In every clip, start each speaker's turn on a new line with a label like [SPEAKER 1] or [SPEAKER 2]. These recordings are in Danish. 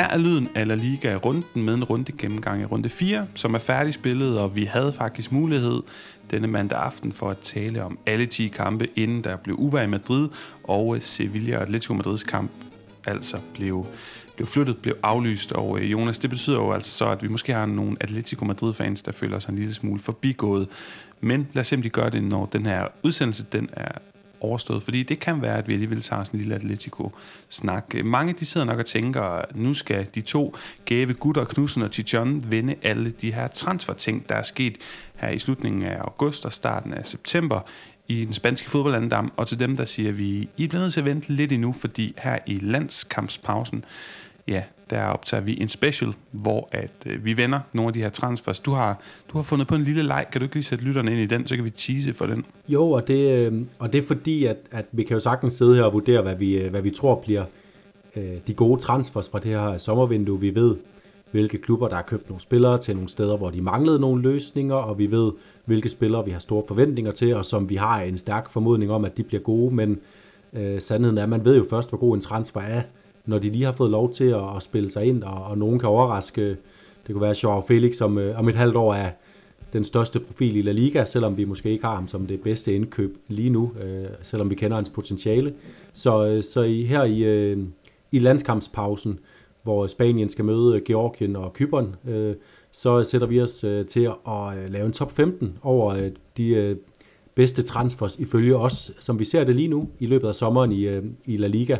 [SPEAKER 1] Her er lyden af La Liga i runden med en runde gennemgang i runde 4, som er færdigspillet, og vi havde faktisk mulighed denne mandag aften for at tale om alle 10 kampe, inden der blev uvær i Madrid, og øh, Sevilla og Atletico Madrids kamp altså blev, blev flyttet, blev aflyst. Og øh, Jonas, det betyder jo altså så, at vi måske har nogle Atletico Madrid-fans, der føler sig en lille smule forbigået. Men lad os se, om de gør det, når den her udsendelse den er overstået, fordi det kan være, at vi alligevel tager sådan en lille Atletico-snak. Mange de sidder nok og tænker, at nu skal de to gave Gutter, Knudsen og Tijon vinde alle de her transferting, der er sket her i slutningen af august og starten af september i den spanske fodboldandam, og til dem, der siger vi, I bliver nødt til at vente lidt endnu, fordi her i landskampspausen, ja, der optager vi en special, hvor at øh, vi vender nogle af de her transfers. Du har, du har fundet på en lille leg. Kan du ikke lige sætte lytterne ind i den, så kan vi tease for den?
[SPEAKER 2] Jo, og det, øh, og det er fordi, at, at vi kan jo sagtens sidde her og vurdere, hvad vi, øh, hvad vi tror bliver øh, de gode transfers fra det her sommervindue. Vi ved, hvilke klubber, der har købt nogle spillere til nogle steder, hvor de manglede nogle løsninger, og vi ved, hvilke spillere vi har store forventninger til, og som vi har en stærk formodning om, at de bliver gode, men øh, sandheden er, at man ved jo først, hvor god en transfer er, når de lige har fået lov til at, at spille sig ind, og, og nogen kan overraske. Det kunne være Joao Felix, som øh, om et halvt år er den største profil i La Liga, selvom vi måske ikke har ham som det bedste indkøb lige nu, øh, selvom vi kender hans potentiale. Så, øh, så i, her i, øh, i landskampspausen, hvor Spanien skal møde Georgien og Kypern, øh, så sætter vi os øh, til at øh, lave en top 15 over øh, de øh, bedste transfers ifølge os, som vi ser det lige nu i løbet af sommeren i, øh, i La Liga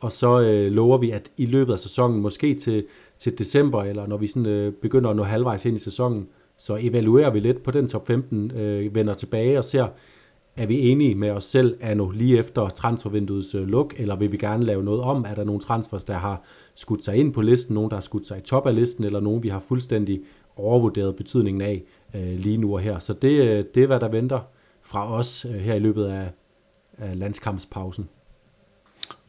[SPEAKER 2] og så øh, lover vi, at i løbet af sæsonen, måske til, til december, eller når vi sådan, øh, begynder at nå halvvejs ind i sæsonen, så evaluerer vi lidt på den top 15, øh, vender tilbage og ser, er vi enige med os selv nu lige efter transfervinduets øh, luk, eller vil vi gerne lave noget om? Er der nogle transfers, der har skudt sig ind på listen, nogen, der har skudt sig i top af listen, eller nogen, vi har fuldstændig overvurderet betydningen af øh, lige nu og her? Så det, øh, det er, hvad der venter fra os øh, her i løbet af, af landskampspausen.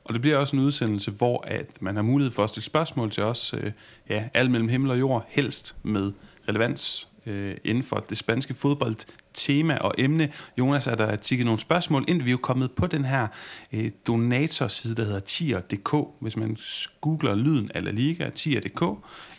[SPEAKER 1] Og det bliver også en udsendelse, hvor at man har mulighed for at stille spørgsmål til os, øh, ja, alt mellem himmel og jord, helst med relevans øh, inden for det spanske fodbold tema og emne. Jonas, er der tikket nogle spørgsmål ind? Vi er kommet på den her øh, donatorside, der hedder tier.dk. Hvis man googler lyden af La Liga, tier.dk,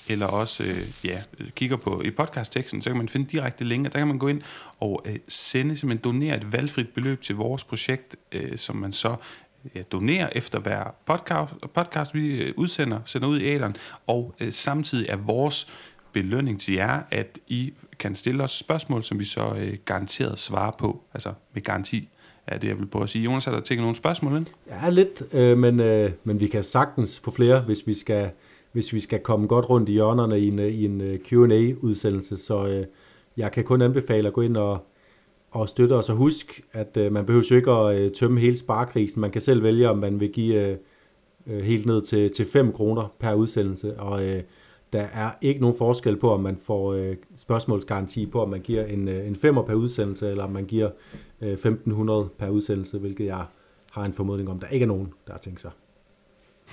[SPEAKER 1] eller også øh, ja, kigger på i podcastteksten, så kan man finde direkte linker. Der kan man gå ind og øh, sende, simpelthen donere et valgfrit beløb til vores projekt, øh, som man så Øh, ja, donere efter hver podcast, podcast vi øh, udsender, sender ud i æderen, og øh, samtidig er vores belønning til jer, at I kan stille os spørgsmål, som vi så øh, garanteret svarer på, altså med garanti er det, jeg vil prøve at sige. Jonas, har der tænkt nogle spørgsmål ind?
[SPEAKER 2] Ja, lidt, øh, men, øh, men vi kan sagtens få flere, hvis vi skal, hvis vi skal komme godt rundt i hjørnerne i en, øh, i en øh, Q&A-udsendelse, så øh, jeg kan kun anbefale at gå ind og, og støtte os. Og husk, at øh, man behøver jo ikke at øh, tømme hele sparkrisen. Man kan selv vælge, om man vil give øh, øh helt ned til, til 5 kroner per udsendelse. Og øh, der er ikke nogen forskel på, om man får øh, spørgsmålsgaranti på, om man giver en, øh, en 5 per udsendelse, eller om man giver øh, 1500 per udsendelse, hvilket jeg har en formodning om, der ikke er nogen, der har tænkt sig.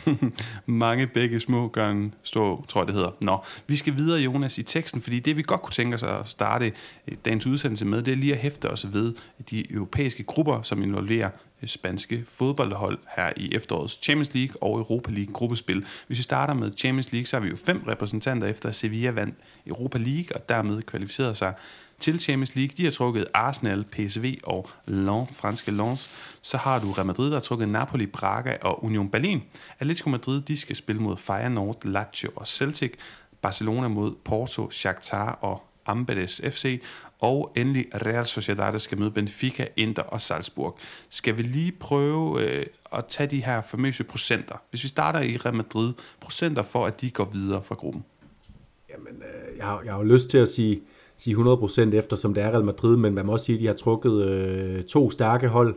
[SPEAKER 1] Mange begge små gør en stor, tror jeg det hedder. Nå, vi skal videre, Jonas, i teksten, fordi det vi godt kunne tænke os at starte eh, dagens udsendelse med, det er lige at hæfte os ved de europæiske grupper, som involverer spanske fodboldhold her i efterårets Champions League og Europa League gruppespil. Hvis vi starter med Champions League, så har vi jo fem repræsentanter efter Sevilla vandt Europa League og dermed kvalificerede sig til Champions League. De har trukket Arsenal, PSV og Lens, franske Lens. Så har du Real Madrid, der har trukket Napoli, Braga og Union Berlin. Atletico Madrid, de skal spille mod Feyenoord, Lazio og Celtic. Barcelona mod Porto, Shakhtar og Amberes FC. Og endelig Real Sociedad, der skal møde Benfica, Inter og Salzburg. Skal vi lige prøve øh, at tage de her famøse procenter? Hvis vi starter i Real Madrid, procenter for, at de går videre fra gruppen.
[SPEAKER 2] Jamen, øh, jeg, har, jeg har jo lyst til at sige sige 100% efter, som det er Real Madrid, men man må også sige, at de har trukket øh, to stærke hold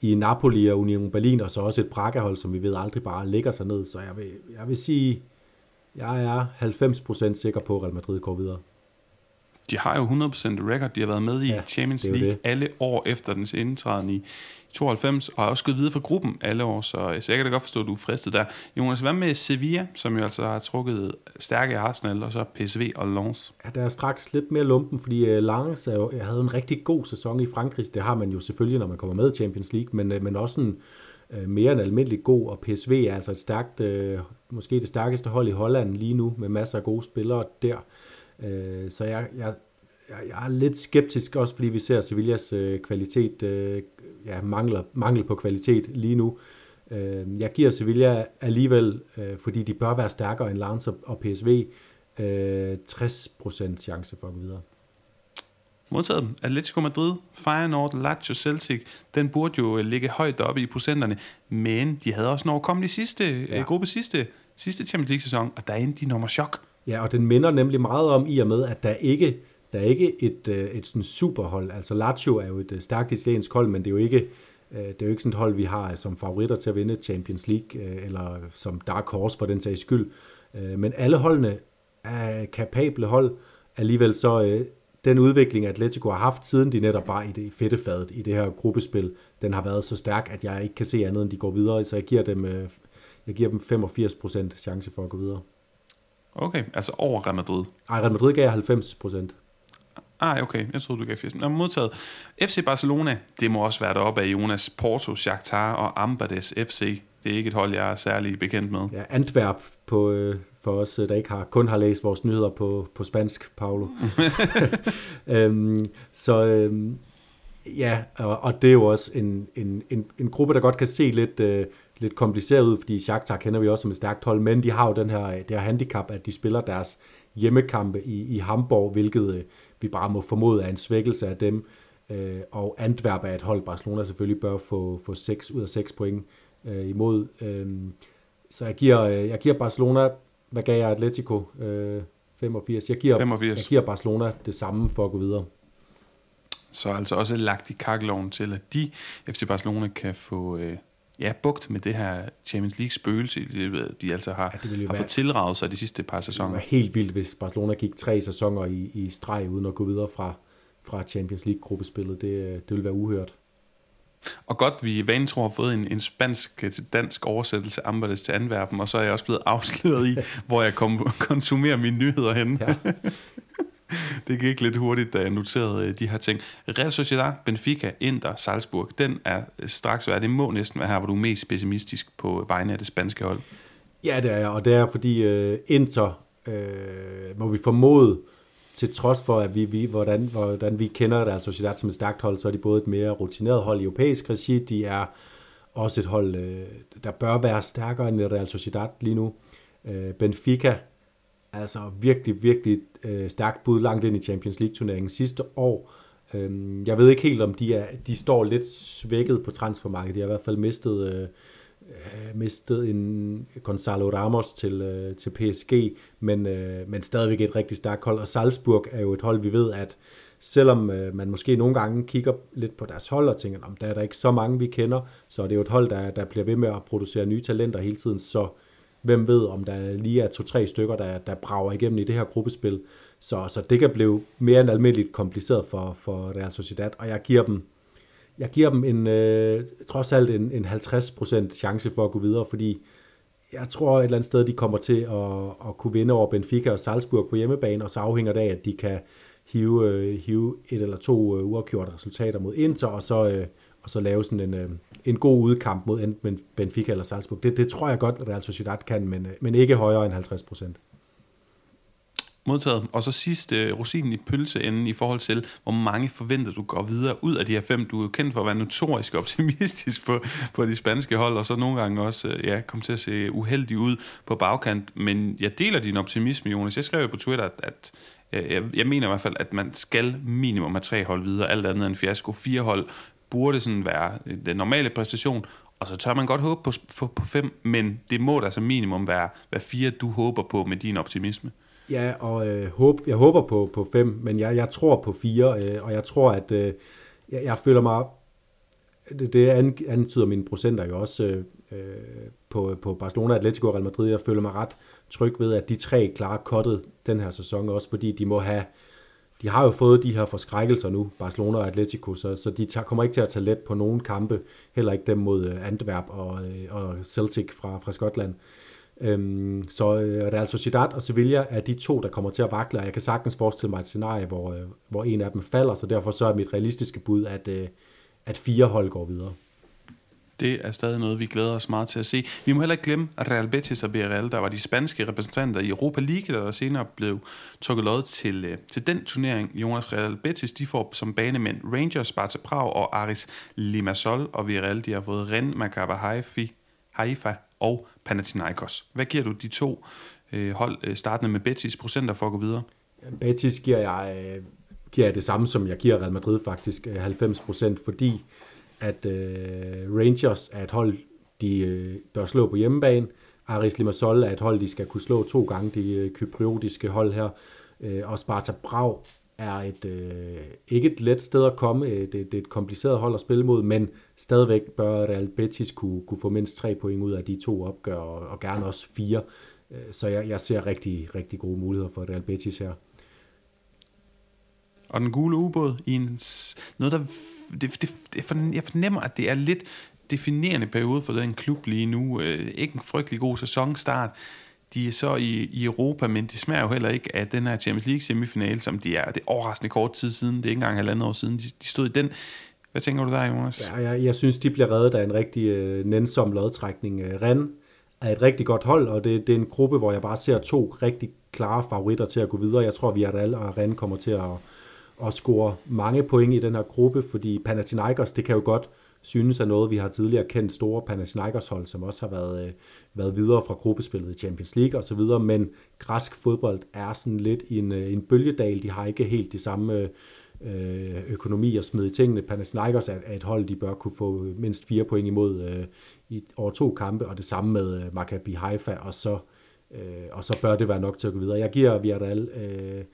[SPEAKER 2] i Napoli og Union Berlin, og så også et Braga-hold, som vi ved aldrig bare ligger sig ned. Så jeg vil, jeg vil sige, jeg er 90% sikker på, at Real Madrid går videre.
[SPEAKER 1] De har jo 100% record. De har været med i ja, Champions League det. alle år efter dens indtræden i 92, og har også gået videre fra gruppen alle år, så, så jeg kan da godt forstå, at du er fristet der. Jonas, hvad med Sevilla, som jo altså har trukket stærke Arsenal, og så PSV og Lens?
[SPEAKER 2] Ja, der er straks lidt mere lumpen, fordi uh, Lens er jo, havde en rigtig god sæson i Frankrig. Det har man jo selvfølgelig, når man kommer med i Champions League, men, uh, men også en, øh, mere end almindelig god, og PSV er altså et stærkt, øh, måske det stærkeste hold i Holland lige nu, med masser af gode spillere der. Øh, så jeg, jeg, jeg, jeg er lidt skeptisk også, fordi vi ser Sevillas øh, kvalitet, øh, ja, mangler, mangel på kvalitet lige nu. Øh, jeg giver Sevilla alligevel, øh, fordi de bør være stærkere end Lens og PSV, øh, 60% chance for at gå videre.
[SPEAKER 1] Modtaget. Atletico Madrid, Feyenoord, Lazio, Celtic, den burde jo ligge højt oppe i procenterne, men de havde også når de sidste, ja. gruppe sidste, sidste Champions League-sæson, og der endte de nummer chok.
[SPEAKER 2] Ja, og den minder nemlig meget om i og med, at der ikke der er ikke et, øh, et sådan superhold. Altså Lazio er jo et øh, stærkt italiensk hold, men det er jo ikke øh, det er jo ikke sådan et hold, vi har som favoritter til at vinde Champions League, eller som Dark Horse for den sags skyld. Men alle holdene er kapable hold. Alligevel så den udvikling, Atletico har haft, siden de netop var i det fedtefadet i det her gruppespil, den har været så stærk, at jeg ikke kan se andet, end de går videre. Så jeg giver dem, jeg giver dem 85% chance for at gå videre.
[SPEAKER 1] Okay, altså over Real Madrid?
[SPEAKER 2] Nej, Real Madrid gav 90%.
[SPEAKER 1] Ah, okay. Jeg troede, du gav 80. Nå, modtaget. FC Barcelona, det må også være deroppe af Jonas Porto, Shakhtar og Ambades FC. Det er ikke et hold, jeg er særlig bekendt med.
[SPEAKER 2] Ja, Antwerp på, øh, for os, der ikke har, kun har læst vores nyheder på, på spansk, Paolo. øhm, så øhm, ja, og, og det er jo også en, en, en, en gruppe, der godt kan se lidt, øh, lidt kompliceret ud, fordi Shakhtar kender vi også som et stærkt hold, men de har jo den her, det her handicap, at de spiller deres hjemmekampe i, i Hamburg, hvilket øh, vi bare må formode er en svækkelse af dem. Øh, og Antwerp er et hold, Barcelona selvfølgelig bør få, få 6 ud af 6 point øh, imod. Øh, så jeg giver, øh, jeg giver Barcelona, hvad gav jeg Atletico? Øh, 85. Jeg giver, 85. jeg giver Barcelona det samme for at gå videre.
[SPEAKER 1] Så altså også lagt i kakkeloven til, at de FC Barcelona kan få øh, ja, bugt med det her Champions League spøgelse, de altså har, ja, har fået tilraget sig de sidste par sæsoner.
[SPEAKER 2] Det var helt vildt, hvis Barcelona gik tre sæsoner i, i streg, uden at gå videre fra, fra Champions League-gruppespillet. Det, det ville være uhørt.
[SPEAKER 1] Og godt, vi vanen tror har fået en, en spansk til dansk oversættelse af Amberdes til Antwerpen, og så er jeg også blevet afsløret i, hvor jeg kom, konsumerer mine nyheder hen. Ja. det gik lidt hurtigt, da jeg noterede øh, de her ting. Real Sociedad, Benfica, Inter, Salzburg, den er øh, straks værd. Det må næsten være her, hvor du er mest pessimistisk på øh, vegne af det spanske hold.
[SPEAKER 2] Ja, det er jeg, og det er fordi uh, Inter, uh, må vi formode, til trods for, at vi, vi hvordan, hvordan vi kender Real Sociedad som et stærkt hold, så er de både et mere rutineret hold i europæisk regi, de er også et hold, uh, der bør være stærkere end Real Sociedad lige nu. Uh, Benfica altså virkelig, virkelig øh, stærkt bud langt ind i Champions League-turneringen sidste år. Øh, jeg ved ikke helt, om de, er, de står lidt svækket på transfermarkedet. De har i hvert fald mistet, øh, øh mistet en Gonzalo Ramos til, øh, til PSG, men, øh, men stadigvæk et rigtig stærkt hold. Og Salzburg er jo et hold, vi ved, at selvom øh, man måske nogle gange kigger lidt på deres hold og tænker, om der er der ikke så mange, vi kender, så er det jo et hold, der, der bliver ved med at producere nye talenter hele tiden, så hvem ved, om der lige er to-tre stykker, der, der brager igennem i det her gruppespil. Så, så det kan blive mere end almindeligt kompliceret for, for Real Sociedad, og jeg giver dem, jeg giver dem en, øh, trods alt en, en 50% chance for at gå videre, fordi jeg tror et eller andet sted, de kommer til at, at kunne vinde over Benfica og Salzburg på hjemmebane, og så afhænger det af, at de kan hive, øh, hive et eller to øh, uafgjorte resultater mod Inter, og så, øh, og så lave sådan en, øh, en god udkamp mod enten Benfica eller Salzburg. Det, det tror jeg godt, at Real Sociedad kan, men, øh, men ikke højere end 50 procent.
[SPEAKER 1] Modtaget. Og så sidst, øh, rosinen i pølseenden i forhold til, hvor mange forventer du går videre ud af de her fem. Du er jo kendt for at være notorisk optimistisk på, på de spanske hold, og så nogle gange også øh, ja, komme til at se uheldig ud på bagkant. Men jeg deler din optimisme, Jonas. Jeg skrev jo på Twitter, at, at øh, jeg, jeg mener i hvert fald, at man skal minimum have tre hold videre, alt andet end fiasko. Fire hold burde sådan være den normale præstation, og så tør man godt håbe på, på, på fem, men det må da som minimum være, være fire, du håber på med din optimisme.
[SPEAKER 2] Ja, og øh, håb, jeg håber på, på fem, men jeg, jeg tror på fire, øh, og jeg tror, at øh, jeg, jeg føler mig, det, det antyder mine procenter jo også øh, øh, på, på Barcelona, Atletico og Real Madrid, jeg føler mig ret tryg ved, at de tre klarer kottet den her sæson, også fordi de må have de har jo fået de her forskrækkelser nu, Barcelona og Atletico, så, så de tager, kommer ikke til at tage let på nogen kampe, heller ikke dem mod øh, Antwerp og, øh, og Celtic fra, fra Skotland. Øhm, så øh, Real Sociedad og Sevilla er de to, der kommer til at vakle, og jeg kan sagtens forestille mig et scenarie, hvor, hvor en af dem falder, så derfor så er mit realistiske bud, at, at fire hold går videre.
[SPEAKER 1] Det er stadig noget, vi glæder os meget til at se. Vi må heller ikke glemme Real Betis og Villarreal, der var de spanske repræsentanter i Europa League, der senere blev trukket lod til, øh, til den turnering. Jonas Real Betis, de får som banemænd Rangers, Sparta Prag og Aris Limassol, og Villarreal, de har fået Ren, Maccabi Haifa, Haifa og Panathinaikos. Hvad giver du de to øh, hold, øh, startende med Betis, procenter for at gå videre?
[SPEAKER 2] Betis giver jeg, øh, giver jeg det samme, som jeg giver Real Madrid faktisk, øh, 90 procent, fordi at øh, Rangers er et hold, de øh, bør slå på hjemmebane. Aris Limassol er et hold, de skal kunne slå to gange, de øh, kypriotiske hold her. Øh, og Sparta Prag er et, øh, ikke et let sted at komme. Øh, det, det er et kompliceret hold at spille mod, men stadigvæk bør Real Betis kunne, kunne få mindst tre point ud af de to opgør, og, og gerne også fire. Øh, så jeg, jeg ser rigtig, rigtig gode muligheder for Real Betis her.
[SPEAKER 1] Og den gule ubåd i en, noget, der det, det, det, jeg fornemmer, at det er lidt definerende periode for den klub lige nu. Øh, ikke en frygtelig god sæsonstart. De er så i, i Europa, men det smager jo heller ikke af den her Champions League semifinale, som de er. Det er overraskende kort tid siden. Det er ikke engang halvandet år siden, de, de stod i den. Hvad tænker du der, Jonas?
[SPEAKER 2] Ja, jeg, jeg synes, de bliver reddet af en rigtig øh, nænsom lodtrækning. Øh, Ren er et rigtig godt hold, og det, det er en gruppe, hvor jeg bare ser to rigtig klare favoritter til at gå videre. Jeg tror, vi er og Ren kommer til at at score mange point i den her gruppe, fordi Panathinaikos, det kan jo godt synes er noget, vi har tidligere kendt store Panathinaikos hold, som også har været, øh, været videre fra gruppespillet i Champions League osv., men græsk fodbold er sådan lidt en, øh, en bølgedal, de har ikke helt de samme øh, økonomi at smide i tingene. Panathinaikos er, er et hold, de bør kunne få mindst fire point imod øh, i, over to kampe, og det samme med øh, Maccabi Haifa, og så, øh, og så bør det være nok til at gå videre. Jeg giver Villarreal, øh,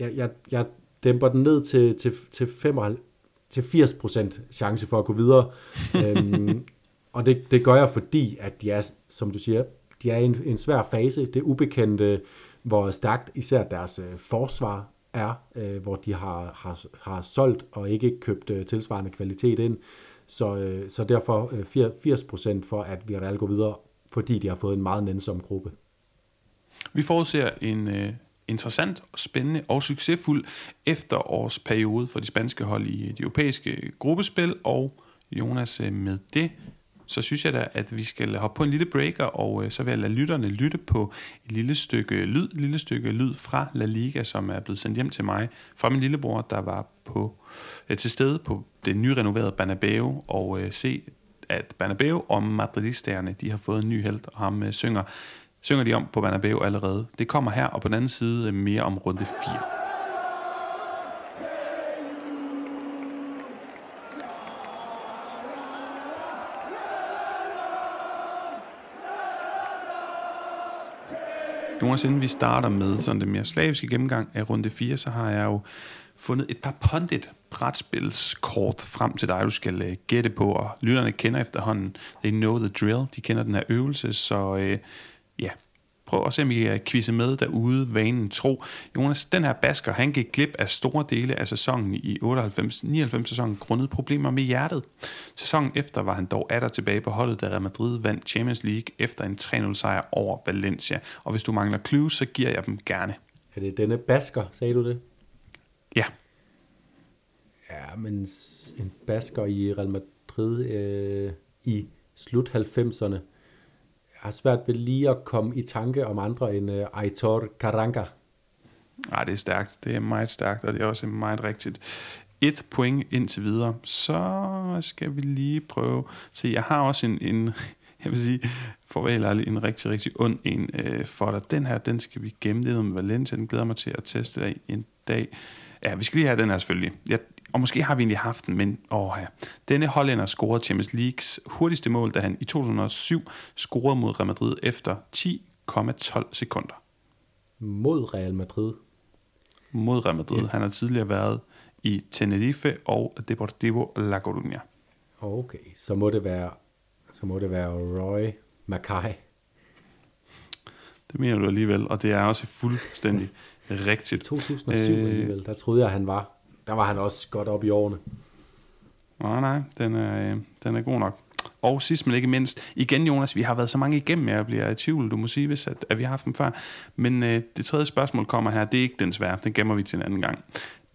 [SPEAKER 2] jeg, jeg, jeg dæmper den ned til, til, til, 55, til 80% chance for at gå videre. øhm, og det, det gør jeg, fordi at de er, som du siger, de er i en, en svær fase. Det ubekendte, hvor stærkt især deres øh, forsvar er, øh, hvor de har, har, har solgt og ikke købt øh, tilsvarende kvalitet ind. Så, øh, så derfor øh, 80% for, at vi reelt går videre, fordi de har fået en meget nænsom gruppe.
[SPEAKER 1] Vi forudser en, øh, interessant, spændende og succesfuld efterårsperiode for de spanske hold i de europæiske gruppespil, og Jonas øh, med det, så synes jeg da, at vi skal hoppe på en lille breaker, og øh, så vil jeg lade lytterne lytte på et lille stykke lyd, et lille stykke lyd fra La Liga, som er blevet sendt hjem til mig fra min lillebror, der var på, øh, til stede på det nyrenoverede Banabeo, og øh, se, at Banabeo og madridisterne, de har fået en ny held, og ham øh, synger synger de om på Bernabeu allerede. Det kommer her, og på den anden side øh, mere om runde 4. Jonas, inden vi starter med sådan det mere slaviske gennemgang af runde 4, så har jeg jo fundet et par pondit brætspilskort frem til dig, du skal uh, gætte på, og lytterne kender efterhånden, they know the drill, de kender den her øvelse, så uh, ja, prøv at se, om I kan quizze med derude, vanen tro. Jonas, den her basker, han gik glip af store dele af sæsonen i 98-99 sæsonen grundet problemer med hjertet. Sæsonen efter var han dog atter tilbage på holdet, da Real Madrid vandt Champions League efter en 3-0 sejr over Valencia. Og hvis du mangler clues, så giver jeg dem gerne.
[SPEAKER 2] Er det denne basker, sagde du det?
[SPEAKER 1] Ja.
[SPEAKER 2] Ja, men en basker i Real Madrid øh, i slut 90'erne har svært ved lige at komme i tanke om andre end uh, Aitor Karanka.
[SPEAKER 1] Nej, ah, det er stærkt. Det er meget stærkt, og det er også meget rigtigt. Et point indtil videre. Så skal vi lige prøve. Så jeg har også en, en jeg vil sige, for at en rigtig, rigtig ond en øh, for dig. Den her, den skal vi gemme. lidt med Valencia. Den glæder mig til at teste dig en dag. Ja, vi skal lige have den her selvfølgelig. Jeg, og måske har vi egentlig haft den, men åh ja. Denne hollænder scorede Champions Leagues hurtigste mål, da han i 2007 scorede mod Real Madrid efter 10,12 sekunder.
[SPEAKER 2] Mod Real Madrid?
[SPEAKER 1] Mod Real Madrid. Ja. Han har tidligere været i Tenerife og Deportivo La Coruña.
[SPEAKER 2] Okay, så må det være, så må det være Roy Mackay.
[SPEAKER 1] Det mener du alligevel, og det er også fuldstændig rigtigt.
[SPEAKER 2] 2007 øh, alligevel, der troede jeg, han var der var han også godt op i årene.
[SPEAKER 1] Nej, nej, den er, øh, den er god nok. Og sidst men ikke mindst, igen Jonas, vi har været så mange igennem, jeg bliver i tvivl, du må sige, hvis at, at vi har haft dem før. Men øh, det tredje spørgsmål kommer her, det er ikke den svære, den gemmer vi til en anden gang.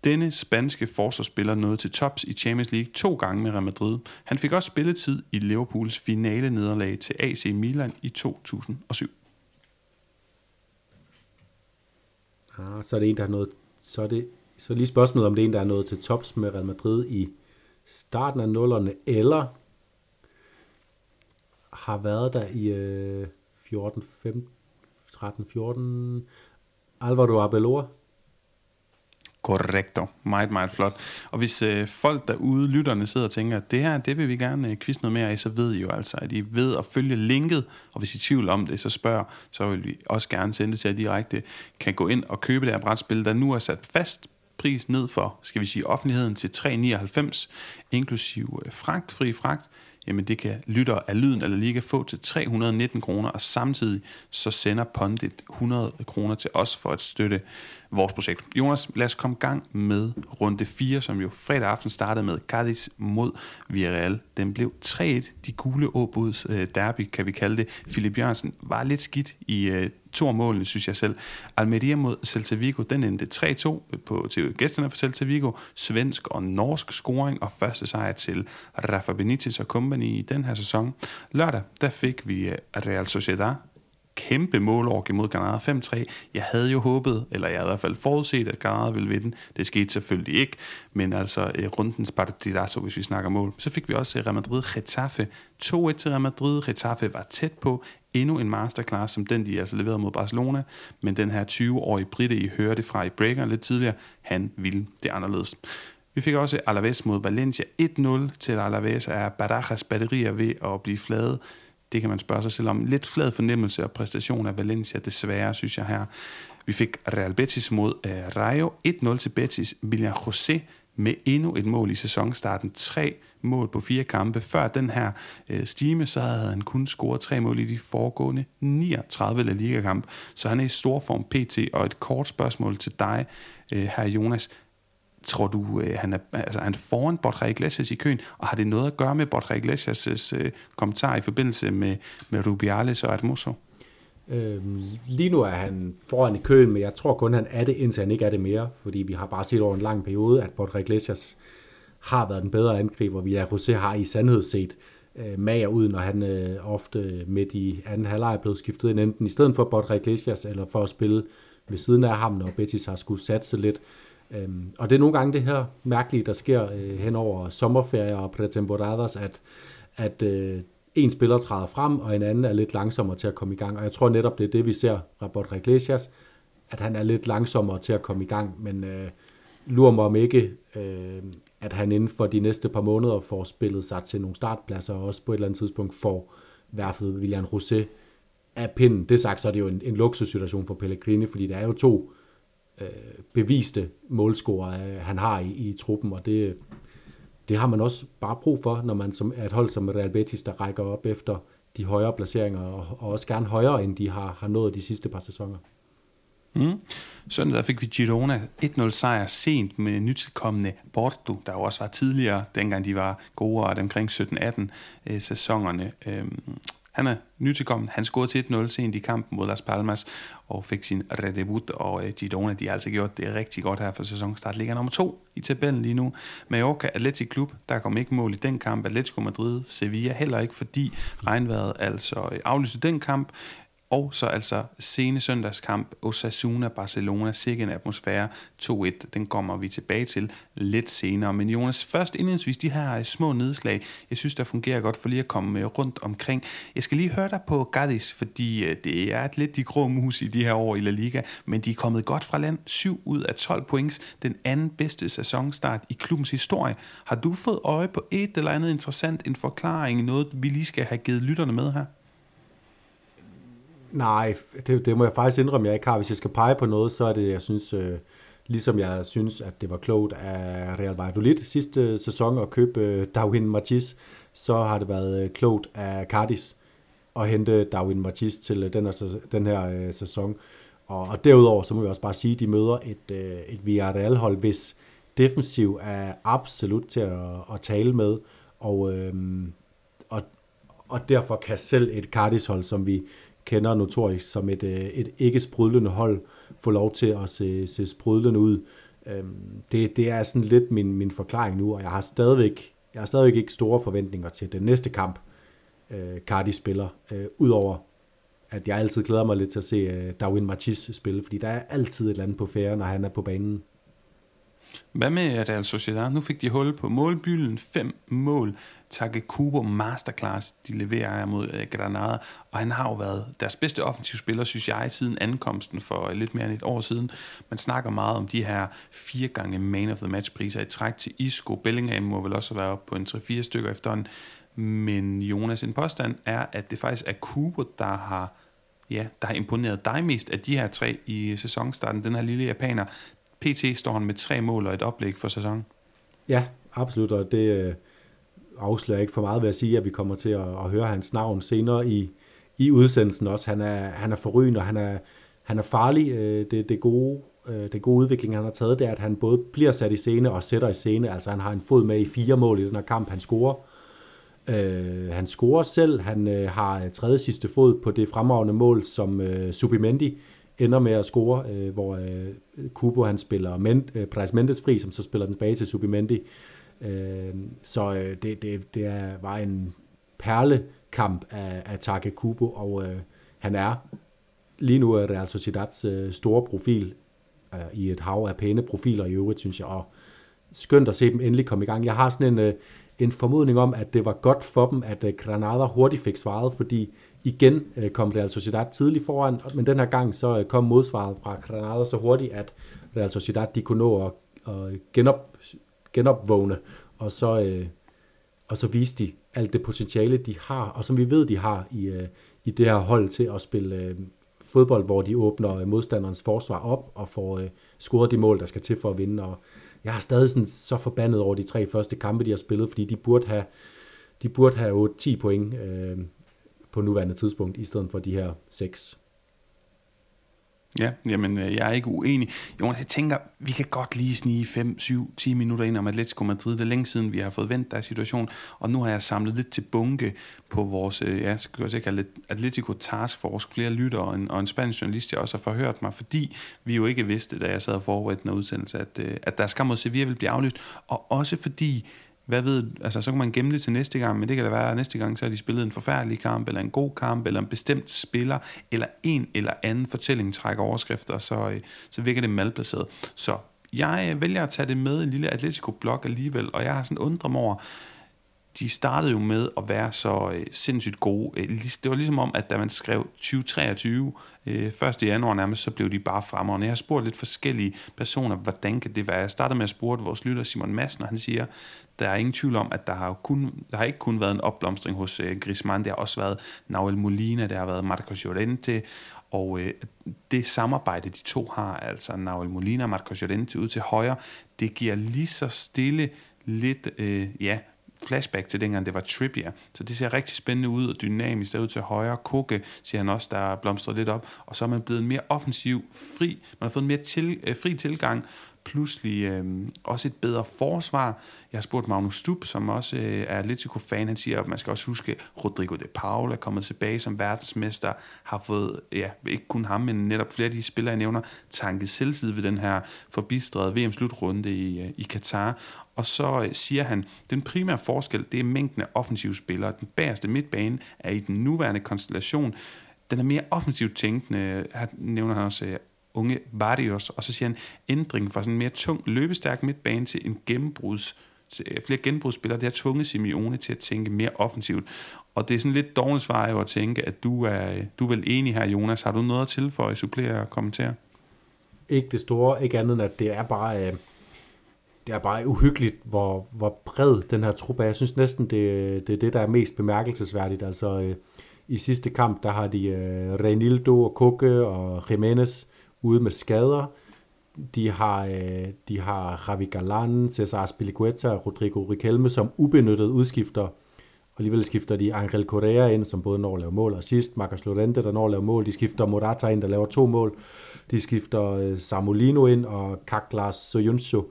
[SPEAKER 1] Denne spanske forsvarsspiller nåede til tops i Champions League to gange med Real Madrid. Han fik også spilletid i Liverpools finale nederlag til AC Milan i 2007.
[SPEAKER 2] Ah, så er det en, der har nået, så er det så lige spørgsmålet, om det er en, der er nået til tops med Real Madrid i starten af nullerne, eller har været der i øh, 14, 15, 13, 14. Alvaro Arbeloa.
[SPEAKER 1] Correcto. Meget, meget flot. Og hvis øh, folk derude, lytterne, sidder og tænker, at det her, det vil vi gerne øh, quizze noget mere af, så ved I jo altså, at I ved at følge linket, og hvis I er tvivl om det, så spørg, så vil vi også gerne sende det til, jer direkte kan gå ind og købe det her brætspil, der nu er sat fast pris ned for, skal vi sige, offentligheden til 3,99, inklusiv øh, fragt, fri fragt, jamen det kan lytter af lyden eller lige kan få til 319 kroner, og samtidig så sender Pondit 100 kroner til os for at støtte vores projekt. Jonas, lad os komme gang med runde 4, som jo fredag aften startede med Cadiz mod Villarreal. Den blev 3-1. De gule åbuds øh, derby, kan vi kalde det. Philip Jørgensen var lidt skidt i øh, to af målene, synes jeg selv. Almeria mod Celta Vigo, den endte 3-2 øh, på, til gæsterne for Celta Vigo. Svensk og norsk scoring og første sejr til Rafa Benitez og company i den her sæson. Lørdag, der fik vi øh, Real Sociedad kæmpe målår mod Granada 5-3. Jeg havde jo håbet, eller jeg havde i hvert fald forudset, at Granada ville vinde. Det skete selvfølgelig ikke, men altså eh, rundens partidazo, hvis vi snakker mål. Så fik vi også øh, Real Madrid Getafe 2-1 til Real Madrid. Getafe var tæt på endnu en masterclass, som den, de altså leverede mod Barcelona. Men den her 20-årige Britte, I hørte fra i breaker lidt tidligere, han ville det anderledes. Vi fik også Alaves mod Valencia 1-0 til Alaves er Barajas batterier ved at blive flade det kan man spørge sig selv om. Lidt flad fornemmelse og præstation af Valencia, desværre, synes jeg her. Vi fik Real Betis mod uh, Rayo, 1-0 til Betis. William José med endnu et mål i sæsonstarten. Tre mål på fire kampe. Før den her øh, stime, så havde han kun scoret tre mål i de foregående 39 La Liga-kamp. Så han er i stor form PT. Og et kort spørgsmål til dig, øh, her Jonas. Tror du, øh, han, er, altså, han er foran Borja Iglesias i køen, og har det noget at gøre med Borja Iglesias' øh, kommentar i forbindelse med, med Rubiales og Atmoso?
[SPEAKER 2] Øhm, lige nu er han foran i køen, men jeg tror kun, han er det, indtil han ikke er det mere, fordi vi har bare set over en lang periode, at Borja Iglesias har været den bedre angriber. Vi er José har i sandhed set øh, mager ud, når han øh, ofte midt i anden halvleg er blevet skiftet ind, enten i stedet for Borja Iglesias, eller for at spille ved siden af ham, når Betis har skulle satse lidt. Øhm, og det er nogle gange det her mærkelige, der sker øh, hen over sommerferier og pretemporadas, at, at øh, en spiller træder frem, og en anden er lidt langsommere til at komme i gang. Og jeg tror netop, det er det, vi ser Rabot Iglesias, at han er lidt langsommere til at komme i gang, men øh, lurer mig om ikke, øh, at han inden for de næste par måneder får spillet sig til nogle startpladser, og også på et eller andet tidspunkt får værfet William Rosé af pinden. Det sagt, så er det jo en, en luksussituation for Pellegrini, fordi der er jo to øh, beviste målscorer, øh, han har i, i truppen, og det, det har man også bare brug for, når man som, er et hold som Real Betis, der rækker op efter de højere placeringer, og, og også gerne højere, end de har, har nået de sidste par sæsoner.
[SPEAKER 1] Mm. Søndag fik vi Girona 1-0 sejr sent med nytilkommende Porto, der jo også var tidligere, dengang de var gode og omkring 17-18 øh, sæsonerne. Øhm, han er nytilkommen. Han scorede til 1-0 sent i kampen mod Las Palmas og fik sin redebut, og øh, Girona, de har altså gjort det rigtig godt her for sæsonstart. Ligger nummer to i tabellen lige nu. Mallorca Athletic Klub, der kom ikke mål i den kamp. Atletico Madrid, Sevilla heller ikke, fordi regnvejret altså øh, aflyste den kamp. Og så altså sene søndagskamp, Osasuna-Barcelona, sikke en atmosfære, 2-1, den kommer vi tilbage til lidt senere. Men Jonas, først indledningsvis de her øh, små nedslag, jeg synes, der fungerer godt for lige at komme øh, rundt omkring. Jeg skal lige høre dig på Gadis, fordi øh, det er et lidt de grå mus i de her år i La Liga, men de er kommet godt fra land, 7 ud af 12 points, den anden bedste sæsonstart i klubbens historie. Har du fået øje på et eller andet interessant, en forklaring, noget vi lige skal have givet lytterne med her?
[SPEAKER 2] Nej, det, det må jeg faktisk indrømme, jeg ikke har. Hvis jeg skal pege på noget, så er det, jeg synes, øh, ligesom jeg synes, at det var klogt af Real Valladolid sidste øh, sæson at købe øh, Darwin Martis, så har det været øh, klogt af Cardis at hente Darwin Martis til øh, den, her, den her øh, sæson. Og, og derudover, så må vi også bare sige, at de møder et, øh, et Villarreal-hold, hvis defensiv er absolut til at, at tale med, og, øh, og, og derfor kan selv et Cardis-hold, som vi kender notorisk som et, øh, et ikke sprudlende hold, få lov til at se, se sprudlende ud. Øhm, det, det er sådan lidt min, min forklaring nu, og jeg har stadigvæk, jeg har stadigvæk ikke store forventninger til den næste kamp, øh, Cardi spiller, øh, udover at jeg altid glæder mig lidt til at se øh, Darwin Martis spille, fordi der er altid et eller andet på færre, når han er på banen.
[SPEAKER 1] Hvad med Real Sociedad? Nu fik de hul på målbylden. Fem mål. Takke Kubo Masterclass, de leverer mod øh, Granada. Og han har jo været deres bedste offensiv spiller, synes jeg, siden ankomsten for øh, lidt mere end et år siden. Man snakker meget om de her fire gange man of the match priser i træk til Isco. Bellingham må vel også være på en 3-4 stykker efterhånden. Men Jonas, en påstand er, at det faktisk er Kubo, der har ja, der har imponeret dig mest af de her tre i sæsonstarten, den her lille japaner. PT står han med tre mål og et oplæg for sæsonen.
[SPEAKER 2] Ja, absolut, og det øh, afslører ikke for meget ved at sige, at vi kommer til at, at høre hans navn senere i, i udsendelsen også. Han er, han er forrygende, og han er, han er farlig. Øh, det, det, gode, øh, det gode udvikling, han har taget, det er, at han både bliver sat i scene og sætter i scene. Altså han har en fod med i fire mål i den her kamp, han scorer. Øh, han scorer selv, han øh, har tredje sidste fod på det fremragende mål, som øh, Subimendi ender med at score, øh, hvor øh, Kubo han spiller Men, øh, Price Mendes fri, som så spiller den tilbage til Subimendi. Øh, så øh, det, det, det er, var en perlekamp af, af Take Kubo, og øh, han er lige nu er Real Sociedads øh, store profil øh, i et hav af pæne profiler i øvrigt, synes jeg, og skønt at se dem endelig komme i gang. Jeg har sådan en, øh, en formodning om, at det var godt for dem, at øh, Granada hurtigt fik svaret, fordi igen øh, kom Real Sociedad tidligt foran, men den her gang så øh, kom modsvaret fra Granada så hurtigt, at Real Sociedad de kunne nå at, at genop, genopvågne, og så, øh, og så viste de alt det potentiale, de har, og som vi ved, de har i, øh, i det her hold til at spille øh, fodbold, hvor de åbner øh, modstanderens forsvar op og får øh, scoret de mål, der skal til for at vinde, og jeg er stadig sådan, så forbandet over de tre første kampe, de har spillet, fordi de burde have, de burde have 8-10 point øh, på nuværende tidspunkt, i stedet for de her 6.
[SPEAKER 1] Ja, jamen øh, jeg er ikke uenig. Jonas, jeg tænker, vi kan godt lige snige 5, 7, 10 minutter ind om Atletico Madrid. Det er længe siden, vi har fået vendt der situation, og nu har jeg samlet lidt til bunke på vores, øh, ja, skal jeg kalde det Atletico Task Force, flere lyttere og en, og en spansk journalist, jeg også har forhørt mig, fordi vi jo ikke vidste, da jeg sad og forberedte den udsendelse, at, øh, at der skal mod Sevilla vil blive aflyst, og også fordi hvad ved, altså så kan man gemme det til næste gang, men det kan da være, at næste gang så har de spillet en forfærdelig kamp, eller en god kamp, eller en bestemt spiller, eller en eller anden fortælling trækker overskrifter, så, øh, så virker det malplaceret. Så jeg øh, vælger at tage det med i en lille Atletico-blok alligevel, og jeg har sådan undret mig over, de startede jo med at være så øh, sindssygt gode. Øh, det var ligesom om, at da man skrev 2023, øh, 1. januar nærmest, så blev de bare fremragende. Jeg har spurgt lidt forskellige personer, hvordan kan det være? Jeg startede med at spørge vores lytter Simon Madsen, og han siger, der er ingen tvivl om, at der har, kun, der har ikke kun været en opblomstring hos øh, Griezmann, det har også været Nahuel Molina, der har været Marcos Llorente, og øh, det samarbejde, de to har, altså Nahuel Molina og Marcos Llorente ud til højre, det giver lige så stille lidt, øh, ja, flashback til dengang det var Trippier. Så det ser rigtig spændende ud og dynamisk derud til højre. Koke siger han også, der blomstrer lidt op. Og så er man blevet mere offensiv, fri. Man har fået en mere til, øh, fri tilgang pludselig øh, også et bedre forsvar. Jeg har spurgt Magnus Stub, som også øh, er Atletico-fan, han siger, at man skal også huske, at Rodrigo de Paul er kommet tilbage som verdensmester, har fået, ja, ikke kun ham, men netop flere af de spillere, jeg nævner, tanket selvtid ved den her forbistrede VM-slutrunde i, øh, i Katar. Og så øh, siger han, den primære forskel, det er mængden af offensive spillere. Den bagerste midtbane er i den nuværende konstellation, den er mere offensivt tænkende. Her nævner han også øh, unge Barrios, og så siger han, ændringen fra sådan en mere tung, løbestærk midtbane til en gennembruds, øh, flere genbrugsspillere, det har tvunget Simeone til at tænke mere offensivt. Og det er sådan lidt dårligt svar jo at tænke, at du er, du er vel enig her, Jonas. Har du noget at tilføje, supplere og kommentere?
[SPEAKER 2] Ikke det store, ikke andet end, at det er bare... Øh, det er bare uhyggeligt, hvor, hvor bred den her trup er. Jeg synes næsten, det, det er det, der er mest bemærkelsesværdigt. Altså, øh, i sidste kamp, der har de øh, Reinildo og Koke og Jimenez ude med skader. De har, øh, de har Javi Galan, Cesar Spilicueta og Rodrigo Riquelme som ubenyttet udskifter. Og alligevel skifter de Angel Correa ind, som både når at lave mål og sidst. Marcos Llorente, der når at lave mål. De skifter Morata ind, der laver to mål. De skifter øh, Samolino ind, og Kaklas Soyuncu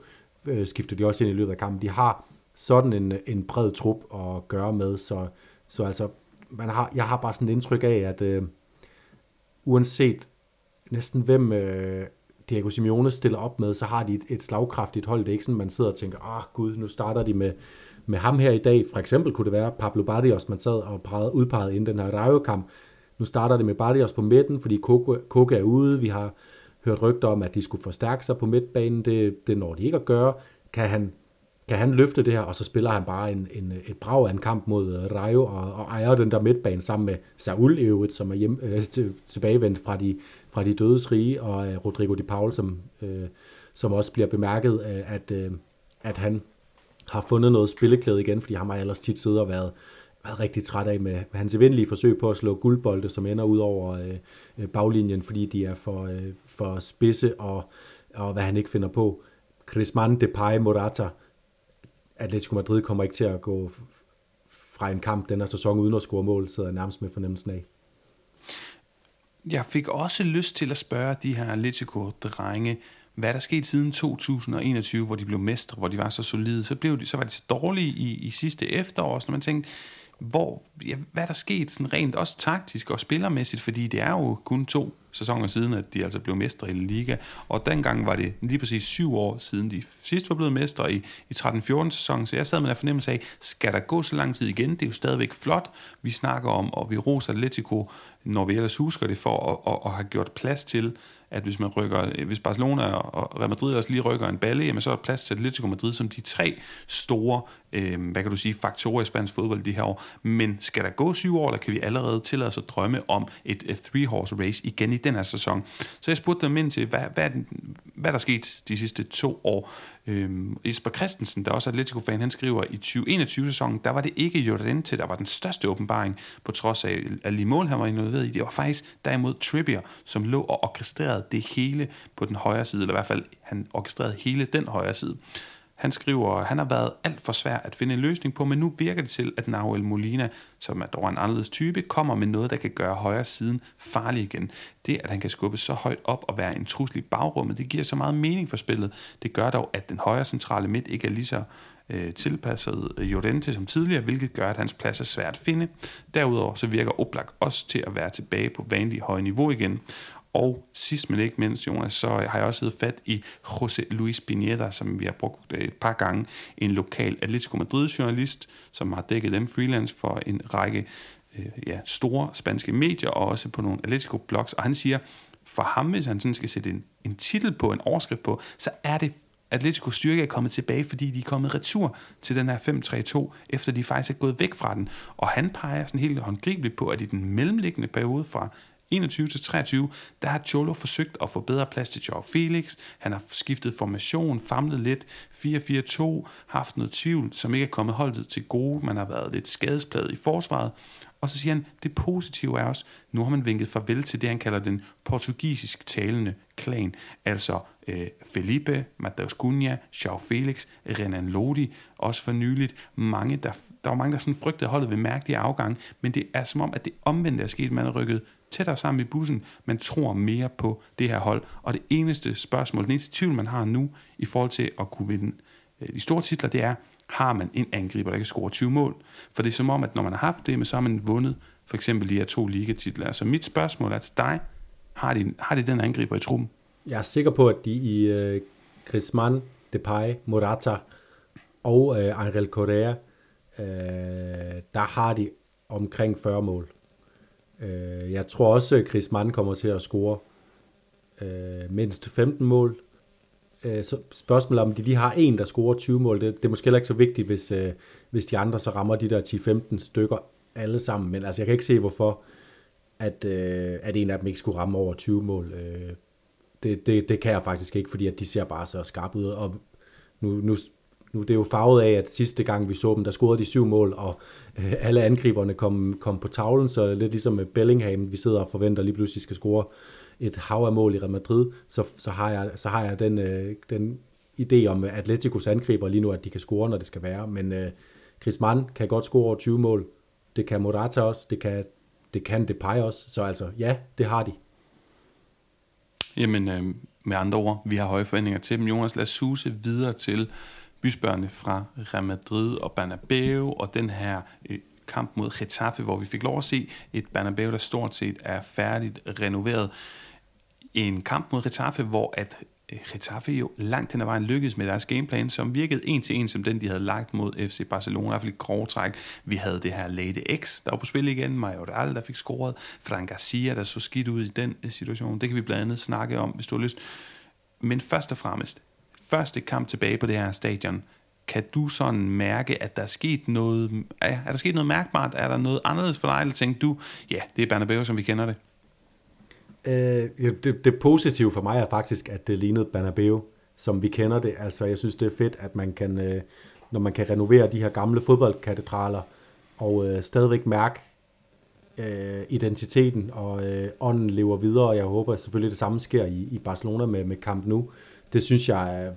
[SPEAKER 2] øh, skifter de også ind i løbet af kampen. De har sådan en, en bred trup at gøre med, så, så altså, man har, jeg har bare sådan et indtryk af, at øh, uanset næsten hvem øh, Diego Simeone stiller op med, så har de et, et slagkraftigt hold. Det er ikke sådan, man sidder og tænker, åh oh, gud, nu starter de med, med ham her i dag. For eksempel kunne det være Pablo Barrios, man sad og pegede, udpegede inden den her Rayo-kamp. Nu starter det med Barrios på midten, fordi Koke er ude. Vi har hørt rygter om, at de skulle forstærke sig på midtbanen. Det, det når de ikke at gøre. Kan han, kan han løfte det her, og så spiller han bare en, en, et brag af en kamp mod øh, Rayo, og, og ejer den der midtbane sammen med Saul i øvrigt, som er hjem, øh, tilbagevendt fra de, fra de dødes rige, og øh, Rodrigo de Paul, som, øh, som også bliver bemærket, øh, at, øh, at han har fundet noget spilleklæde igen, fordi han har ellers tit siddet og været, været rigtig træt af med, med hans evindelige forsøg på at slå guldbolde, som ender ud over øh, øh baglinjen, fordi de er for, øh, for spidse, og, og hvad han ikke finder på. Griezmann, Depay, Morata, Atletico Madrid kommer ikke til at gå fra en kamp den her sæson uden at score mål, sidder jeg nærmest med fornemmelsen af.
[SPEAKER 1] Jeg fik også lyst til at spørge de her Atletico-drenge, hvad der skete siden 2021, hvor de blev mestre, hvor de var så solide, så, blev de, så var de så dårlige i, i sidste efterår, så man tænkte, hvor, ja, hvad der sket sådan rent også taktisk og spillermæssigt, fordi det er jo kun to sæsoner siden, at de altså blev mestre i Liga, og dengang var det lige præcis syv år siden de sidst var blevet mestre i, i 13-14 sæsonen, så jeg sad med en fornemmelse af, skal der gå så lang tid igen? Det er jo stadigvæk flot, vi snakker om, og vi roser Atletico, når vi ellers husker det, for at, at, at have gjort plads til, at hvis man rykker, hvis Barcelona og Real Madrid også lige rykker en balle, jamen så er der plads til Atletico Madrid som de tre store, øh, hvad kan du sige, faktorer i spansk fodbold de her år. Men skal der gå syv år, eller kan vi allerede tillade os at drømme om et, et three-horse race igen i den her sæson? Så jeg spurgte dem ind til, hvad, hvad, hvad der sket de sidste to år. Øhm, Jesper Christensen, der også er Atletico-fan, han skriver, i 2021-sæsonen, der var det ikke Llorente, der var den største åbenbaring, på trods af alle mål, han var involveret i. Det var faktisk derimod Trippier, som lå og orkestrerede det hele på den højre side, eller i hvert fald, han orkestrerede hele den højre side. Han skriver, han har været alt for svær at finde en løsning på, men nu virker det til, at Nahuel Molina, som er dog en anderledes type, kommer med noget, der kan gøre højre siden farlig igen. Det, at han kan skubbe så højt op og være en trussel i bagrummet, det giver så meget mening for spillet. Det gør dog, at den højre centrale midt ikke er lige så øh, tilpasset øh, Jorente som tidligere, hvilket gør, at hans plads er svært at finde. Derudover så virker Oblak også til at være tilbage på vanlig høje niveau igen, og sidst men ikke mindst, Jonas, så har jeg også heddet fat i José Luis Pineda, som vi har brugt øh, et par gange. En lokal Atletico Madrid-journalist, som har dækket dem freelance for en række øh, ja, store spanske medier, og også på nogle Atletico-blogs. Og han siger, for ham, hvis han sådan skal sætte en, en titel på, en overskrift på, så er det Atletico styrke er kommet tilbage, fordi de er kommet retur til den her 5-3-2, efter de faktisk er gået væk fra den. Og han peger sådan helt håndgribeligt på, at i den mellemliggende periode fra 21 til 23, der har Cholo forsøgt at få bedre plads til Joao Felix. Han har skiftet formation, famlet lidt, 4-4-2, haft noget tvivl, som ikke er kommet holdet til gode. Man har været lidt skadespladet i forsvaret. Og så siger han, det positive er også, nu har man vinket farvel til det, han kalder den portugisisk talende klan. Altså øh, Felipe, Mateus Cunha, Joao Felix, Renan Lodi, også for nyligt. Mange, der, der var mange, der sådan frygtede holdet ved mærkelige afgang, men det er som om, at det omvendte er sket. Man er rykket tættere sammen i bussen, man tror mere på det her hold. Og det eneste spørgsmål, den eneste tvivl, man har nu i forhold til at kunne vinde øh, de store titler, det er, har man en angriber, der kan score 20 mål? For det er som om, at når man har haft det, så har man vundet for eksempel de her to ligatitler. Så mit spørgsmål er til dig, har de, har de den angriber i truppen?
[SPEAKER 2] Jeg er sikker på, at de i uh, Griezmann, Depay, Morata og uh, Angel Correa, uh, der har de omkring 40 mål. Øh, jeg tror også, at Chris Mann kommer til at score øh, mindst 15 mål. Øh, så spørgsmålet om de lige har en, der scorer 20 mål, det, det er måske heller ikke så vigtigt, hvis, øh, hvis de andre så rammer de der 10-15 stykker alle sammen. Men altså, jeg kan ikke se, hvorfor at, øh, at en af dem ikke skulle ramme over 20 mål. Øh, det, det, det kan jeg faktisk ikke, fordi at de ser bare så skarpe ud. Og nu, nu nu det er jo farvet af, at sidste gang vi så dem, der scorede de syv mål, og øh, alle angriberne kom, kom på tavlen, så lidt ligesom med Bellingham, vi sidder og forventer lige pludselig skal score et hav af mål i Real Madrid, så, så har jeg, så har jeg den, øh, den idé om Atleticos angriber lige nu, at de kan score, når det skal være, men øh, Chris Mann kan godt score over 20 mål, det kan Morata også, det kan, det kan Depay også, så altså ja, det har de.
[SPEAKER 1] Jamen, øh, med andre ord, vi har høje forventninger til dem. Jonas, lad os suse videre til bysbørnene fra Real Madrid og Bernabeu, og den her øh, kamp mod Getafe, hvor vi fik lov at se et Bernabeu, der stort set er færdigt renoveret. en kamp mod Getafe, hvor at øh, Getafe jo langt hen ad vejen lykkedes med deres gameplan, som virkede en til en som den, de havde lagt mod FC Barcelona, i hvert fald i grove træk. Vi havde det her Late X, der var på spil igen, Majoral, der fik scoret, Fran Garcia, der så skidt ud i den øh, situation. Det kan vi blandt andet snakke om, hvis du har lyst. Men først og fremmest, første kamp tilbage på det her stadion, kan du sådan mærke, at der er sket noget, er, er der sket noget mærkbart? Er der noget anderledes for dig, eller tænker du, ja, det er Bernabeu, som vi kender det?
[SPEAKER 2] Øh, det, det positive for mig er faktisk, at det lignede Bernabeu, som vi kender det. Altså, jeg synes, det er fedt, at man kan, øh, når man kan renovere de her gamle fodboldkatedraler, og øh, stadigvæk mærke øh, identiteten, og øh, ånden lever videre, og jeg håber selvfølgelig, det samme sker i, i Barcelona med, med Camp Nou. Det synes jeg er,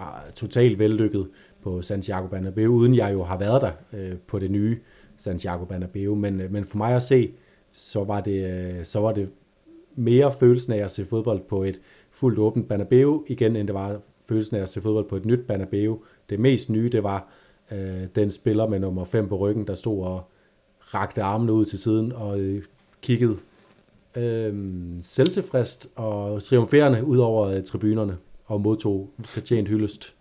[SPEAKER 2] er totalt vellykket på Santiago Bernabeu, uden jeg jo har været der øh, på det nye Santiago Bernabeu, men, øh, men for mig at se, så var det, øh, så var det mere følelsen af at se fodbold på et fuldt åbent Bernabeu igen, end det var følelsen af at se fodbold på et nyt Bernabeu. Det mest nye, det var øh, den spiller med nummer 5 på ryggen, der stod og rakte armene ud til siden og øh, kiggede øh, selvtilfreds og triumferende ud over øh, tribunerne og modtog fortjent hyldest.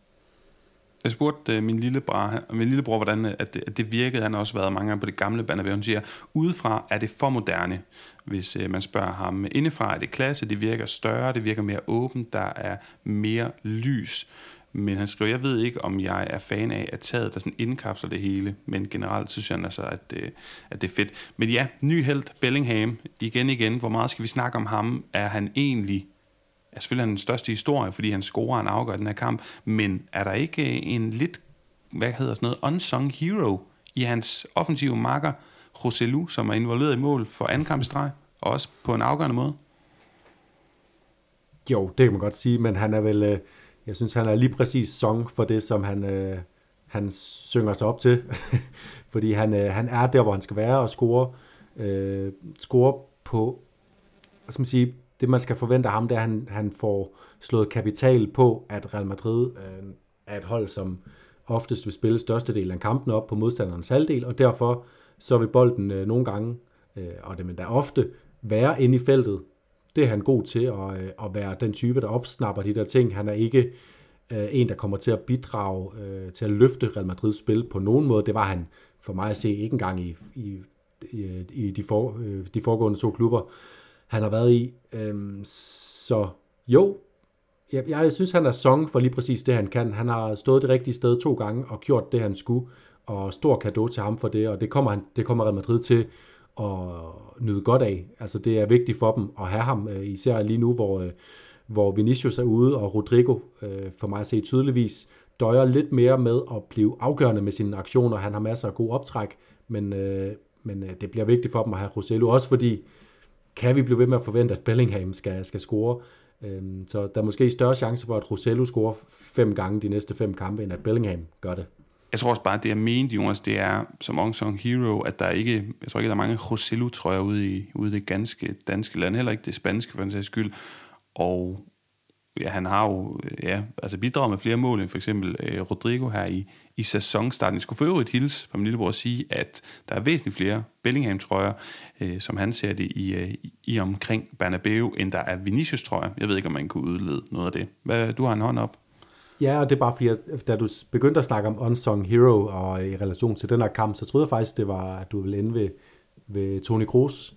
[SPEAKER 1] Jeg spurgte uh, min, lillebror, min lillebror, hvordan øh, at det, at det virkede. Han har også været mange gange på det gamle Banabeo. Han siger, udefra er det for moderne. Hvis uh, man spørger ham indefra, er det klasse, det virker større, det virker mere åbent, der er mere lys. Men han skriver, jeg ved ikke, om jeg er fan af, at taget der sådan indkapsler det hele, men generelt synes jeg altså, at, det, at det er fedt. Men ja, ny held, Bellingham, igen igen, hvor meget skal vi snakke om ham? Er han egentlig er selvfølgelig den største historie, fordi han scorer en afgør den her kamp, men er der ikke en lidt, hvad hedder sådan noget, unsung hero i hans offensive marker, Roselu, som er involveret i mål for anden kamp og også på en afgørende måde?
[SPEAKER 2] Jo, det kan man godt sige, men han er vel, øh, jeg synes, han er lige præcis song for det, som han, øh, han synger sig op til. Fordi han, øh, han er der, hvor han skal være og score, øh, score på, hvad skal man sige, det man skal forvente af ham, det er, at han, han får slået kapital på, at Real Madrid øh, er et hold, som oftest vil spille størstedelen af kampen op på modstanderens halvdel, og derfor så vil bolden øh, nogle gange, øh, og det men da ofte, være inde i feltet. Det er han god til at, øh, at være den type, der opsnapper de der ting. Han er ikke øh, en, der kommer til at bidrage øh, til at løfte Real Madrids spil på nogen måde. Det var han for mig at se ikke engang i, i, i, i de, for, øh, de foregående to klubber han har været i. Øhm, så jo, jeg, jeg synes, han er song for lige præcis det, han kan. Han har stået det rigtige sted to gange og gjort det, han skulle, og stor kado til ham for det, og det kommer, han, det kommer Real Madrid til at nyde godt af. Altså, det er vigtigt for dem at have ham, øh, især lige nu, hvor, øh, hvor Vinicius er ude, og Rodrigo, øh, for mig at se tydeligvis, døjer lidt mere med at blive afgørende med sine aktioner. Han har masser af god optræk, men, øh, men øh, det bliver vigtigt for dem at have Roselu, også fordi kan vi blive ved med at forvente, at Bellingham skal, skal score. Øhm, så der er måske større chance for, at Rosello scorer fem gange de næste fem kampe, end at Bellingham gør det.
[SPEAKER 1] Jeg tror også bare, at det jeg mente, Jonas, det er som unsung hero, at der ikke, jeg tror ikke, der er mange Rosello-trøjer ude i, ude i det ganske danske land, heller ikke det spanske for den sags skyld. Og ja, han har jo ja, altså bidraget med flere mål end for eksempel øh, Rodrigo her i, i sæsonstarten. Jeg skulle for øvrigt hilse fra min lillebror at sige, at der er væsentligt flere Bellingham-trøjer, øh, som han ser det i, øh, i omkring Bernabeu, end der er Vinicius-trøjer. Jeg ved ikke, om man kunne udlede noget af det. Hvad, du har en hånd op.
[SPEAKER 2] Ja, og det er bare fordi, at da du begyndte at snakke om Unsung Hero og i relation til den her kamp, så troede jeg faktisk, det var, at du ville ende ved, ved Toni Kroos,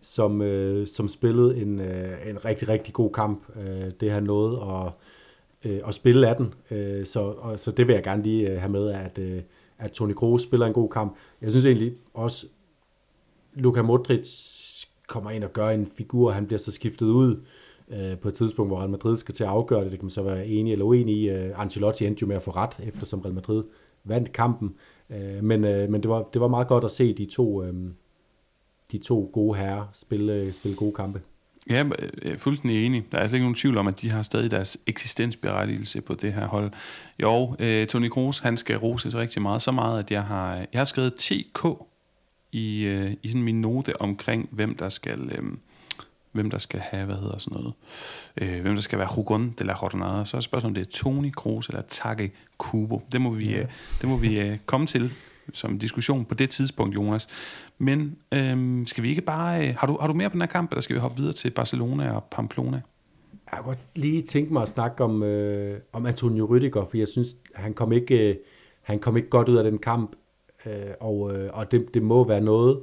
[SPEAKER 2] som, øh, som spillede en, øh, en rigtig, rigtig god kamp. Øh, det han nåede at, øh, og spille af den. Øh, så, og, så det vil jeg gerne lige øh, have med, at, øh, at Toni Kroos spiller en god kamp. Jeg synes egentlig også, Luka Modric kommer ind og gør en figur, han bliver så skiftet ud øh, på et tidspunkt, hvor Real Madrid skal til at afgøre det. Det kan man så være enig eller uenig i. Øh, Ancelotti endte jo med at få ret, eftersom Real Madrid vandt kampen. Øh, men øh, men det, var, det var meget godt at se de to... Øh, de to gode herrer spille, spille gode kampe.
[SPEAKER 1] Ja, jeg er fuldstændig enig. Der er altså ikke nogen tvivl om, at de har stadig deres eksistensberettigelse på det her hold. Jo, øh, Toni Kroos, han skal roses rigtig meget. Så meget, at jeg har, jeg har skrevet TK i, øh, i sådan min note omkring, hvem der skal... Øh, hvem der skal have, hvad hedder sådan noget, øh, hvem der skal være Hugon de la Jornada. Så er spørgsmålet, om det er Toni Kroos eller Take Kubo. Det må vi, ja. øh, det må vi øh, komme til som diskussion på det tidspunkt, Jonas. Men øhm, skal vi ikke bare... Øh, har, du, har du mere på den her kamp, eller skal vi hoppe videre til Barcelona og Pamplona?
[SPEAKER 2] Jeg kunne godt lige tænke mig at snakke om, øh, om Antonio Rüdiger, for jeg synes, han kom ikke, øh, han kom ikke godt ud af den kamp, øh, og, øh, og det, det må være noget,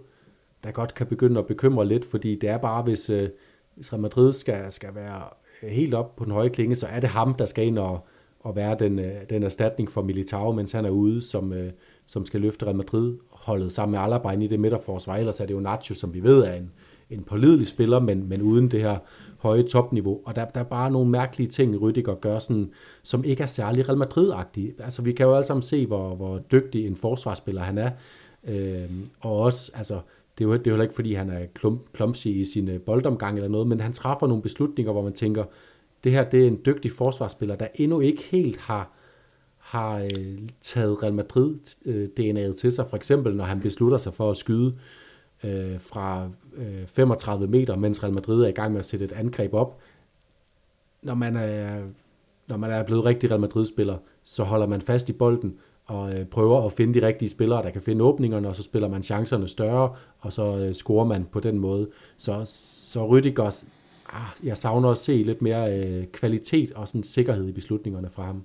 [SPEAKER 2] der godt kan begynde at bekymre lidt, fordi det er bare, hvis, øh, hvis Real Madrid skal, skal være helt op på den høje klinge, så er det ham, der skal ind og, og være den, øh, den erstatning for Militao, mens han er ude, som, øh, som skal løfte Real Madrid holdet sammen med Alaba ind i det midterforsvar. Ellers er det jo Nacho, som vi ved er en, en pålidelig spiller, men, men uden det her høje topniveau. Og der, der er bare nogle mærkelige ting, Rüdiger gør, sådan, som ikke er særlig Real Madrid-agtige. Altså, vi kan jo alle sammen se, hvor, hvor dygtig en forsvarsspiller han er. Øh, og også, altså, det er jo, det er jo heller ikke, fordi han er klump, clumsy i sin øh, boldomgang eller noget, men han træffer nogle beslutninger, hvor man tænker, det her det er en dygtig forsvarsspiller, der endnu ikke helt har, har øh, taget Real Madrid øh, DNA'et til sig. For eksempel, når han beslutter sig for at skyde øh, fra øh, 35 meter, mens Real Madrid er i gang med at sætte et angreb op. Når man er, når man er blevet rigtig Real Madrid-spiller, så holder man fast i bolden, og øh, prøver at finde de rigtige spillere, der kan finde åbningerne, og så spiller man chancerne større, og så øh, scorer man på den måde. Så, så Rüdiger, ah, jeg savner at se lidt mere øh, kvalitet og sådan sikkerhed i beslutningerne fra ham.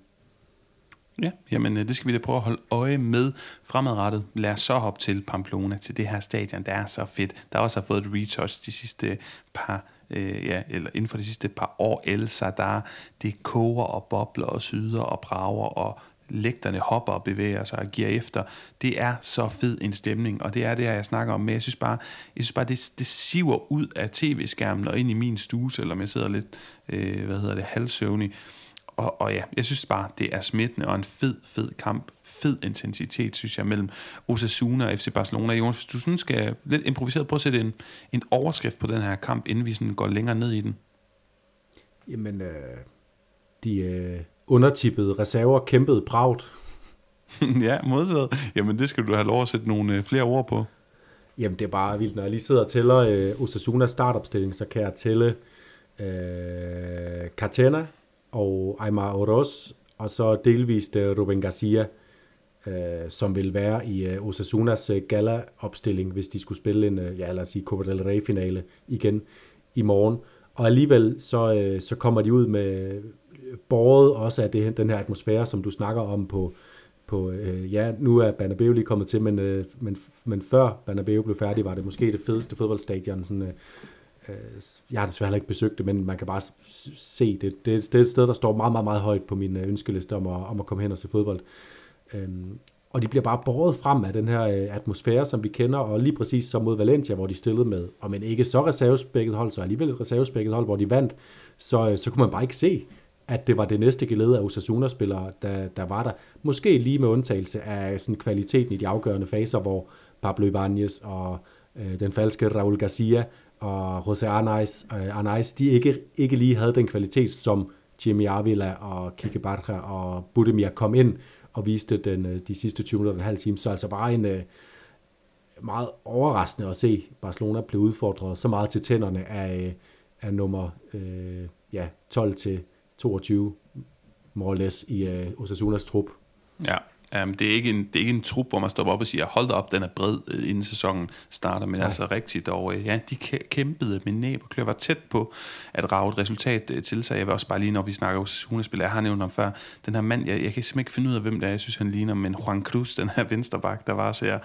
[SPEAKER 1] Ja, jamen øh, det skal vi da prøve at holde øje med fremadrettet. Lad os så hoppe til Pamplona, til det her stadion, der er så fedt. Der også har fået et retouch de sidste par øh, ja, eller inden for de sidste par år, El Sadar, det koger og bobler og syder og brager og lægterne hopper og bevæger sig og giver efter. Det er så fed en stemning, og det er det, jeg snakker om. Men jeg synes bare, jeg synes bare det, det siver ud af tv-skærmen og ind i min stue, selvom jeg sidder lidt, øh, hvad hedder det, halvsøvnig. Og, og ja, jeg synes bare, det er smittende og en fed, fed kamp. Fed intensitet, synes jeg, mellem Osasuna og FC Barcelona. Jonas, hvis du sådan skal lidt improviseret, prøv at sætte en, en overskrift på den her kamp, inden vi sådan går længere ned i den.
[SPEAKER 2] Jamen, øh, de, øh, undertippede reserver kæmpede bragt.
[SPEAKER 1] ja, modsat. Jamen det skal du have lov at sætte nogle øh, flere ord på.
[SPEAKER 2] Jamen det er bare vildt. Når jeg lige sidder og tæller øh, Osasunas startopstilling, så kan jeg tælle øh, Cartena og Aymar Oroz, og så delvist øh, Ruben Garcia, øh, som vil være i øh, Osasunas øh, gala-opstilling, hvis de skulle spille en, øh, ja lad os sige, Copa del Rey-finale igen i morgen. Og alligevel så, øh, så kommer de ud med øh, båret også af det, den her atmosfære, som du snakker om på, på øh, ja, nu er Banabeo lige kommet til, men, øh, men, men før Banabeo blev færdig, var det måske det fedeste fodboldstadion. Sådan, øh, Øh, jeg har desværre ikke besøgt det, men man kan bare se det. Det, det er et sted, der står meget, meget, meget højt på min øh, ønskeliste om at, om at komme hen og se fodbold. Øhm, og de bliver bare båret frem af den her øh, atmosfære, som vi kender, og lige præcis som mod Valencia, hvor de stillede med, og men ikke så reservespækket hold, så alligevel et reservespækket hold, hvor de vandt, så, øh, så kunne man bare ikke se, at det var det næste gelede af Osasuna-spillere, der, der var der. Måske lige med undtagelse af sådan kvaliteten i de afgørende faser, hvor Pablo Ibanez og øh, den falske Raul Garcia og Jose Arnaiz, øh, Arnaiz, de ikke, ikke lige havde den kvalitet, som Jimmy Avila og Kike Barca og Budemir kom ind og viste den, øh, de sidste 20 minutter og en halv time. Så altså bare en øh, meget overraskende at se Barcelona blive udfordret så meget til tænderne af, øh, af nummer øh, ja, 12 til 22 more or less i øh, Osasunas trup.
[SPEAKER 1] Ja, um, det, er ikke en, det er ikke en trup, hvor man stopper op og siger, hold da op, den er bred, uh, inden sæsonen starter, men Nej. altså rigtigt, og uh, ja, de kæmpede med næb og klør, var tæt på at rave et resultat uh, til sig. Jeg vil også bare lige, når vi snakker Osasuna-spil, jeg har nævnt ham før, den her mand, jeg, jeg kan simpelthen ikke finde ud af, hvem det er, jeg synes, han ligner, men Juan Cruz, den her vensterbak, der var så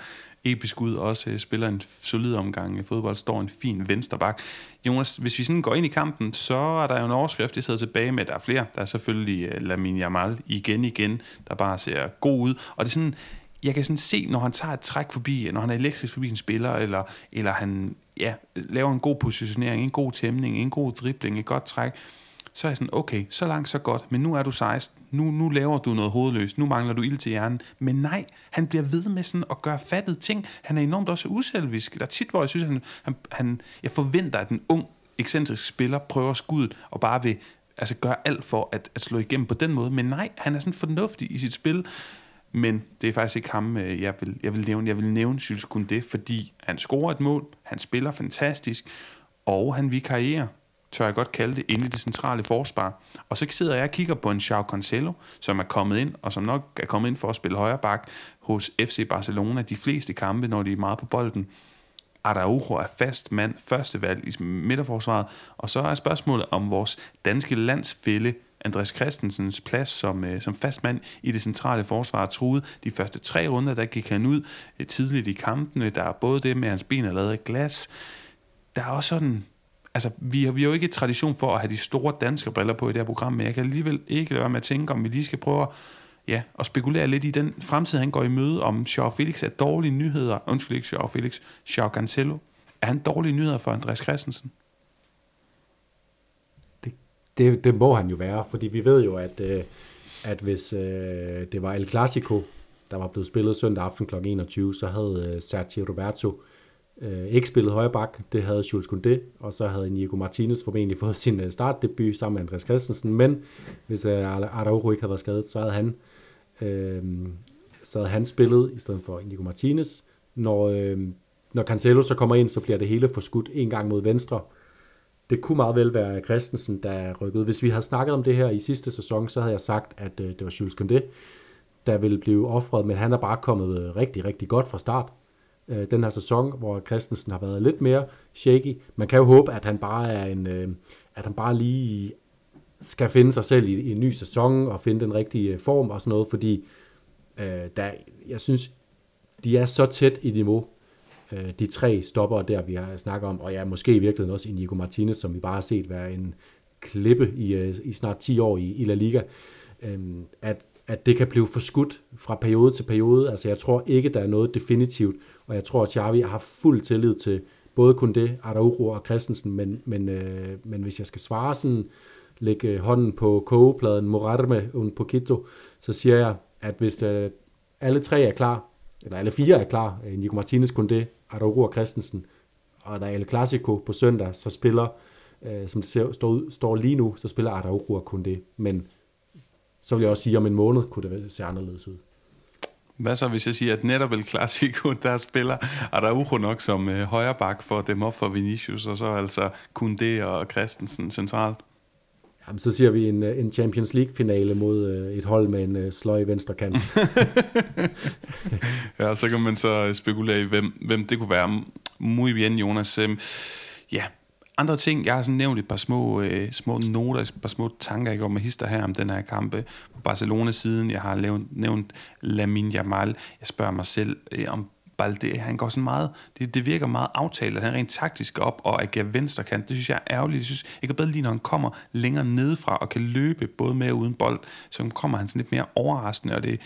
[SPEAKER 1] episk ud, også øh, spiller en solid omgang i fodbold, står en fin vensterbak. Jonas, hvis vi sådan går ind i kampen, så er der jo en overskrift, jeg sidder tilbage med, der er flere. Der er selvfølgelig øh, uh, Lamin Jamal igen igen, der bare ser god ud. Og det er sådan, jeg kan sådan se, når han tager et træk forbi, når han er elektrisk forbi en spiller, eller, eller han ja, laver en god positionering, en god tæmning, en god dribling, et godt træk, så er jeg sådan, okay, så langt, så godt, men nu er du 16, nu, nu laver du noget hovedløst, nu mangler du ild til hjernen. Men nej, han bliver ved med sådan at gøre fattet ting. Han er enormt også uselvisk. Der er tit, hvor jeg synes, han, han, han jeg forventer, at en ung, ekscentrisk spiller prøver skuddet og bare vil altså gøre alt for at, at slå igennem på den måde. Men nej, han er sådan fornuftig i sit spil. Men det er faktisk ikke ham, øh, jeg vil, jeg vil nævne. Jeg vil nævne Jules Koundé, fordi han scorer et mål, han spiller fantastisk, og han vikarierer tør jeg godt kalde det, inde i det centrale forsvar. Og så sidder jeg og kigger på en Joao Cancelo, som er kommet ind, og som nok er kommet ind for at spille højre bak hos FC Barcelona de fleste kampe, når de er meget på bolden. Araujo er fast mand, første valg i midterforsvaret. Og så er spørgsmålet om vores danske landsfælde Andreas Christensens plads som, øh, som fast mand i det centrale forsvar truet. De første tre runder, der gik han ud øh, tidligt i kampene. Der er både det med, at hans ben er lavet af glas. Der er også sådan... Altså, vi har, vi har jo ikke tradition for at have de store danske briller på i det her program, men jeg kan alligevel ikke lade være med at tænke, om vi lige skal prøve at ja, og spekulere lidt i den fremtid, han går i møde, om Joao Felix er dårlige nyheder, undskyld ikke Joao Felix, Joao Cancelo, er han dårlige nyheder for Andreas Christensen?
[SPEAKER 2] Det, det, det må han jo være, fordi vi ved jo, at, øh, at hvis øh, det var El Clasico, der var blevet spillet søndag aften kl. 21, så havde øh, Sergio Roberto øh, Øh, ikke spillet højre bak, det havde Jules Koundé, og så havde Nico Martinez formentlig fået sin øh, startdebut sammen med Andreas Christensen, men hvis øh, Araujo ikke havde været skadet, så havde han øh, så havde han spillet i stedet for Nico Martinez. Når, øh, når Cancelo så kommer ind, så bliver det hele forskudt en gang mod venstre. Det kunne meget vel være Christensen, der rykkede. Hvis vi havde snakket om det her i sidste sæson, så havde jeg sagt, at øh, det var Jules Koundé, der ville blive offret, men han er bare kommet øh, rigtig, rigtig godt fra start øh, den her sæson, hvor Christensen har været lidt mere shaky. Man kan jo håbe, at han bare er en, øh, at han bare lige skal finde sig selv i, i en ny sæson og finde den rigtige øh, form og sådan noget, fordi øh, der, jeg synes, de er så tæt i niveau, øh, de tre stopper der, vi har snakket om, og ja, måske i virkeligheden også Inigo Martinez, som vi bare har set være en klippe i, øh, i snart 10 år i, i La Liga, øh, at, at det kan blive forskudt fra periode til periode. Altså jeg tror ikke, der er noget definitivt, og jeg tror, at Xavi har fuld tillid til både kun det, Araujo og Christensen, men, men, øh, men hvis jeg skal svare sådan, lægge øh, hånden på kogepladen, morarme un poquito, så siger jeg, at hvis øh, alle tre er klar, eller alle fire er klar, øh, Nico Martinez, Kunde, Araujo og Christensen, og der er El Clasico på søndag, så spiller, øh, som det ser, står, står lige nu, så spiller Araujo og Kunde. Men så vil jeg også sige, at om en måned kunne det se anderledes ud.
[SPEAKER 1] Hvad så, hvis jeg siger, at netop El Clasico, der spiller Araujo nok som øh, højre bak for dem op for Vinicius, og så altså Kunde og Christensen centralt?
[SPEAKER 2] Jamen, så siger vi en, øh, en Champions League-finale mod øh, et hold med en øh, sløj venstre kant.
[SPEAKER 1] ja, så kan man så spekulere i, hvem, hvem det kunne være. Muy bien, Jonas. Øhm, ja, andre ting, jeg har sådan nævnt et par små, øh, små noter, et par små tanker, jeg går med hister her om den her kampe på Barcelona-siden. Jeg har lavet, nævnt Lamine Jamal. Jeg spørger mig selv, øh, om Balde, han går sådan meget, det, det virker meget aftalt, at han rent taktisk op og agerer venstre kant. Det synes jeg er ærgerligt. Jeg, synes, jeg kan bedre lide, når han kommer længere nedefra og kan løbe både med og uden bold, så kommer han sådan lidt mere overraskende, og det,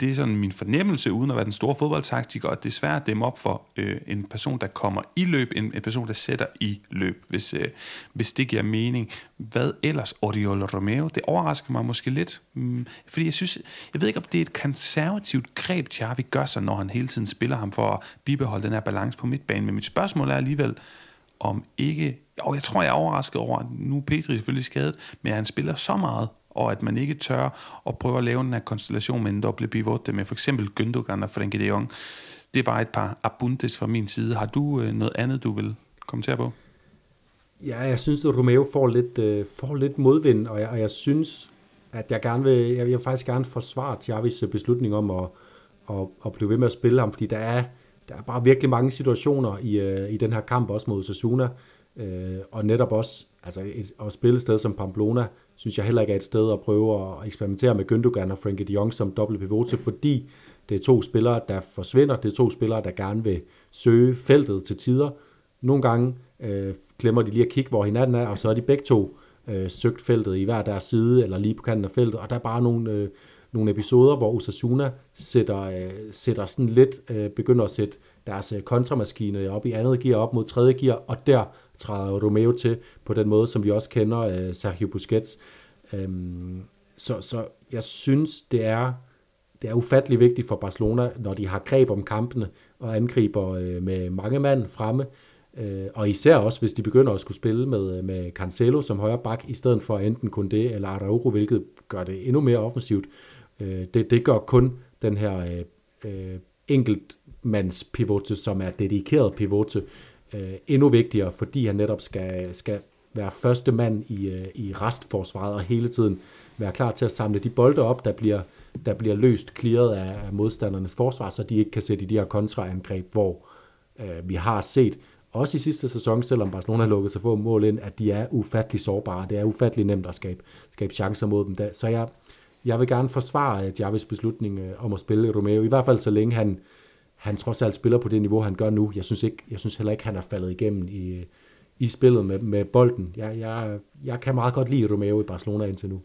[SPEAKER 1] det er sådan min fornemmelse, uden at være den store fodboldtaktiker, at det er svært at dæmme op for øh, en person, der kommer i løb, en, en person, der sætter i løb, hvis, øh, hvis det giver mening. Hvad ellers? Oriol Romeo, det overrasker mig måske lidt, mm, fordi jeg synes, jeg ved ikke, om det er et konservativt greb, Xavi gør sig, når han hele tiden spiller ham for at bibeholde den her balance på midtbanen, men mit spørgsmål er alligevel, om ikke, jo, jeg tror, jeg er overrasket over, at nu er Petri selvfølgelig skadet, men han spiller så meget, og at man ikke tør at prøve at lave den her konstellation med en doble pivot med for eksempel Gündogan og Frenkie de Jong. Det er bare et par abundes fra min side. Har du øh, noget andet, du vil kommentere på?
[SPEAKER 2] Ja, jeg synes, at Romeo får lidt, øh, får lidt modvind, og jeg, og jeg synes, at jeg gerne vil, jeg vil faktisk gerne forsvare Xavis øh, beslutning om at, at, at blive ved med at spille ham, fordi der er, der er bare virkelig mange situationer i, øh, i den her kamp, også mod Sasuna, øh, og netop også altså et, at spille et sted som Pamplona, synes jeg heller ikke er et sted at prøve at eksperimentere med Gündogan og Frankie de Jong som dobbelt pivot fordi det er to spillere, der forsvinder. Det er to spillere, der gerne vil søge feltet til tider. Nogle gange øh, glemmer de lige at kigge, hvor hinanden er, og så er de begge to øh, søgt feltet i hver deres side, eller lige på kanten af feltet, og der er bare nogle, øh, nogle episoder, hvor Osasuna sætter, øh, sætter sådan lidt, øh, begynder at sætte deres øh, kontramaskine op i andet gear, op mod tredje gear, og der træder Romeo til på den måde, som vi også kender øh, Sergio Busquets. Øhm, så, så jeg synes, det er, det er ufattelig vigtigt for Barcelona, når de har greb om kampene og angriber øh, med mange mand fremme, øh, og især også, hvis de begynder at skulle spille med, øh, med Cancelo som højre bak, i stedet for enten Koundé eller Araujo, hvilket gør det endnu mere offensivt. Øh, det, det gør kun den her øh, øh, enkeltmands pivote, som er dedikeret pivote, øh, endnu vigtigere, fordi han netop skal, skal være første mand i, øh, i restforsvaret og hele tiden være klar til at samle de bolde op, der bliver, der bliver løst, clearet af, af modstandernes forsvar, så de ikke kan sætte i de her kontraangreb, hvor Øh, vi har set, også i sidste sæson, selvom Barcelona har lukket sig få mål ind, at de er ufattelig sårbare. Det er ufattelig nemt at skabe, skabe chancer mod dem. Så jeg, jeg vil gerne forsvare øh, Javis beslutning øh, om at spille Romeo, i hvert fald så længe han, han trods alt spiller på det niveau, han gør nu. Jeg synes, ikke, jeg synes heller ikke, han er faldet igennem i, i spillet med, med bolden. Jeg, jeg, jeg kan meget godt lide Romeo i Barcelona indtil nu.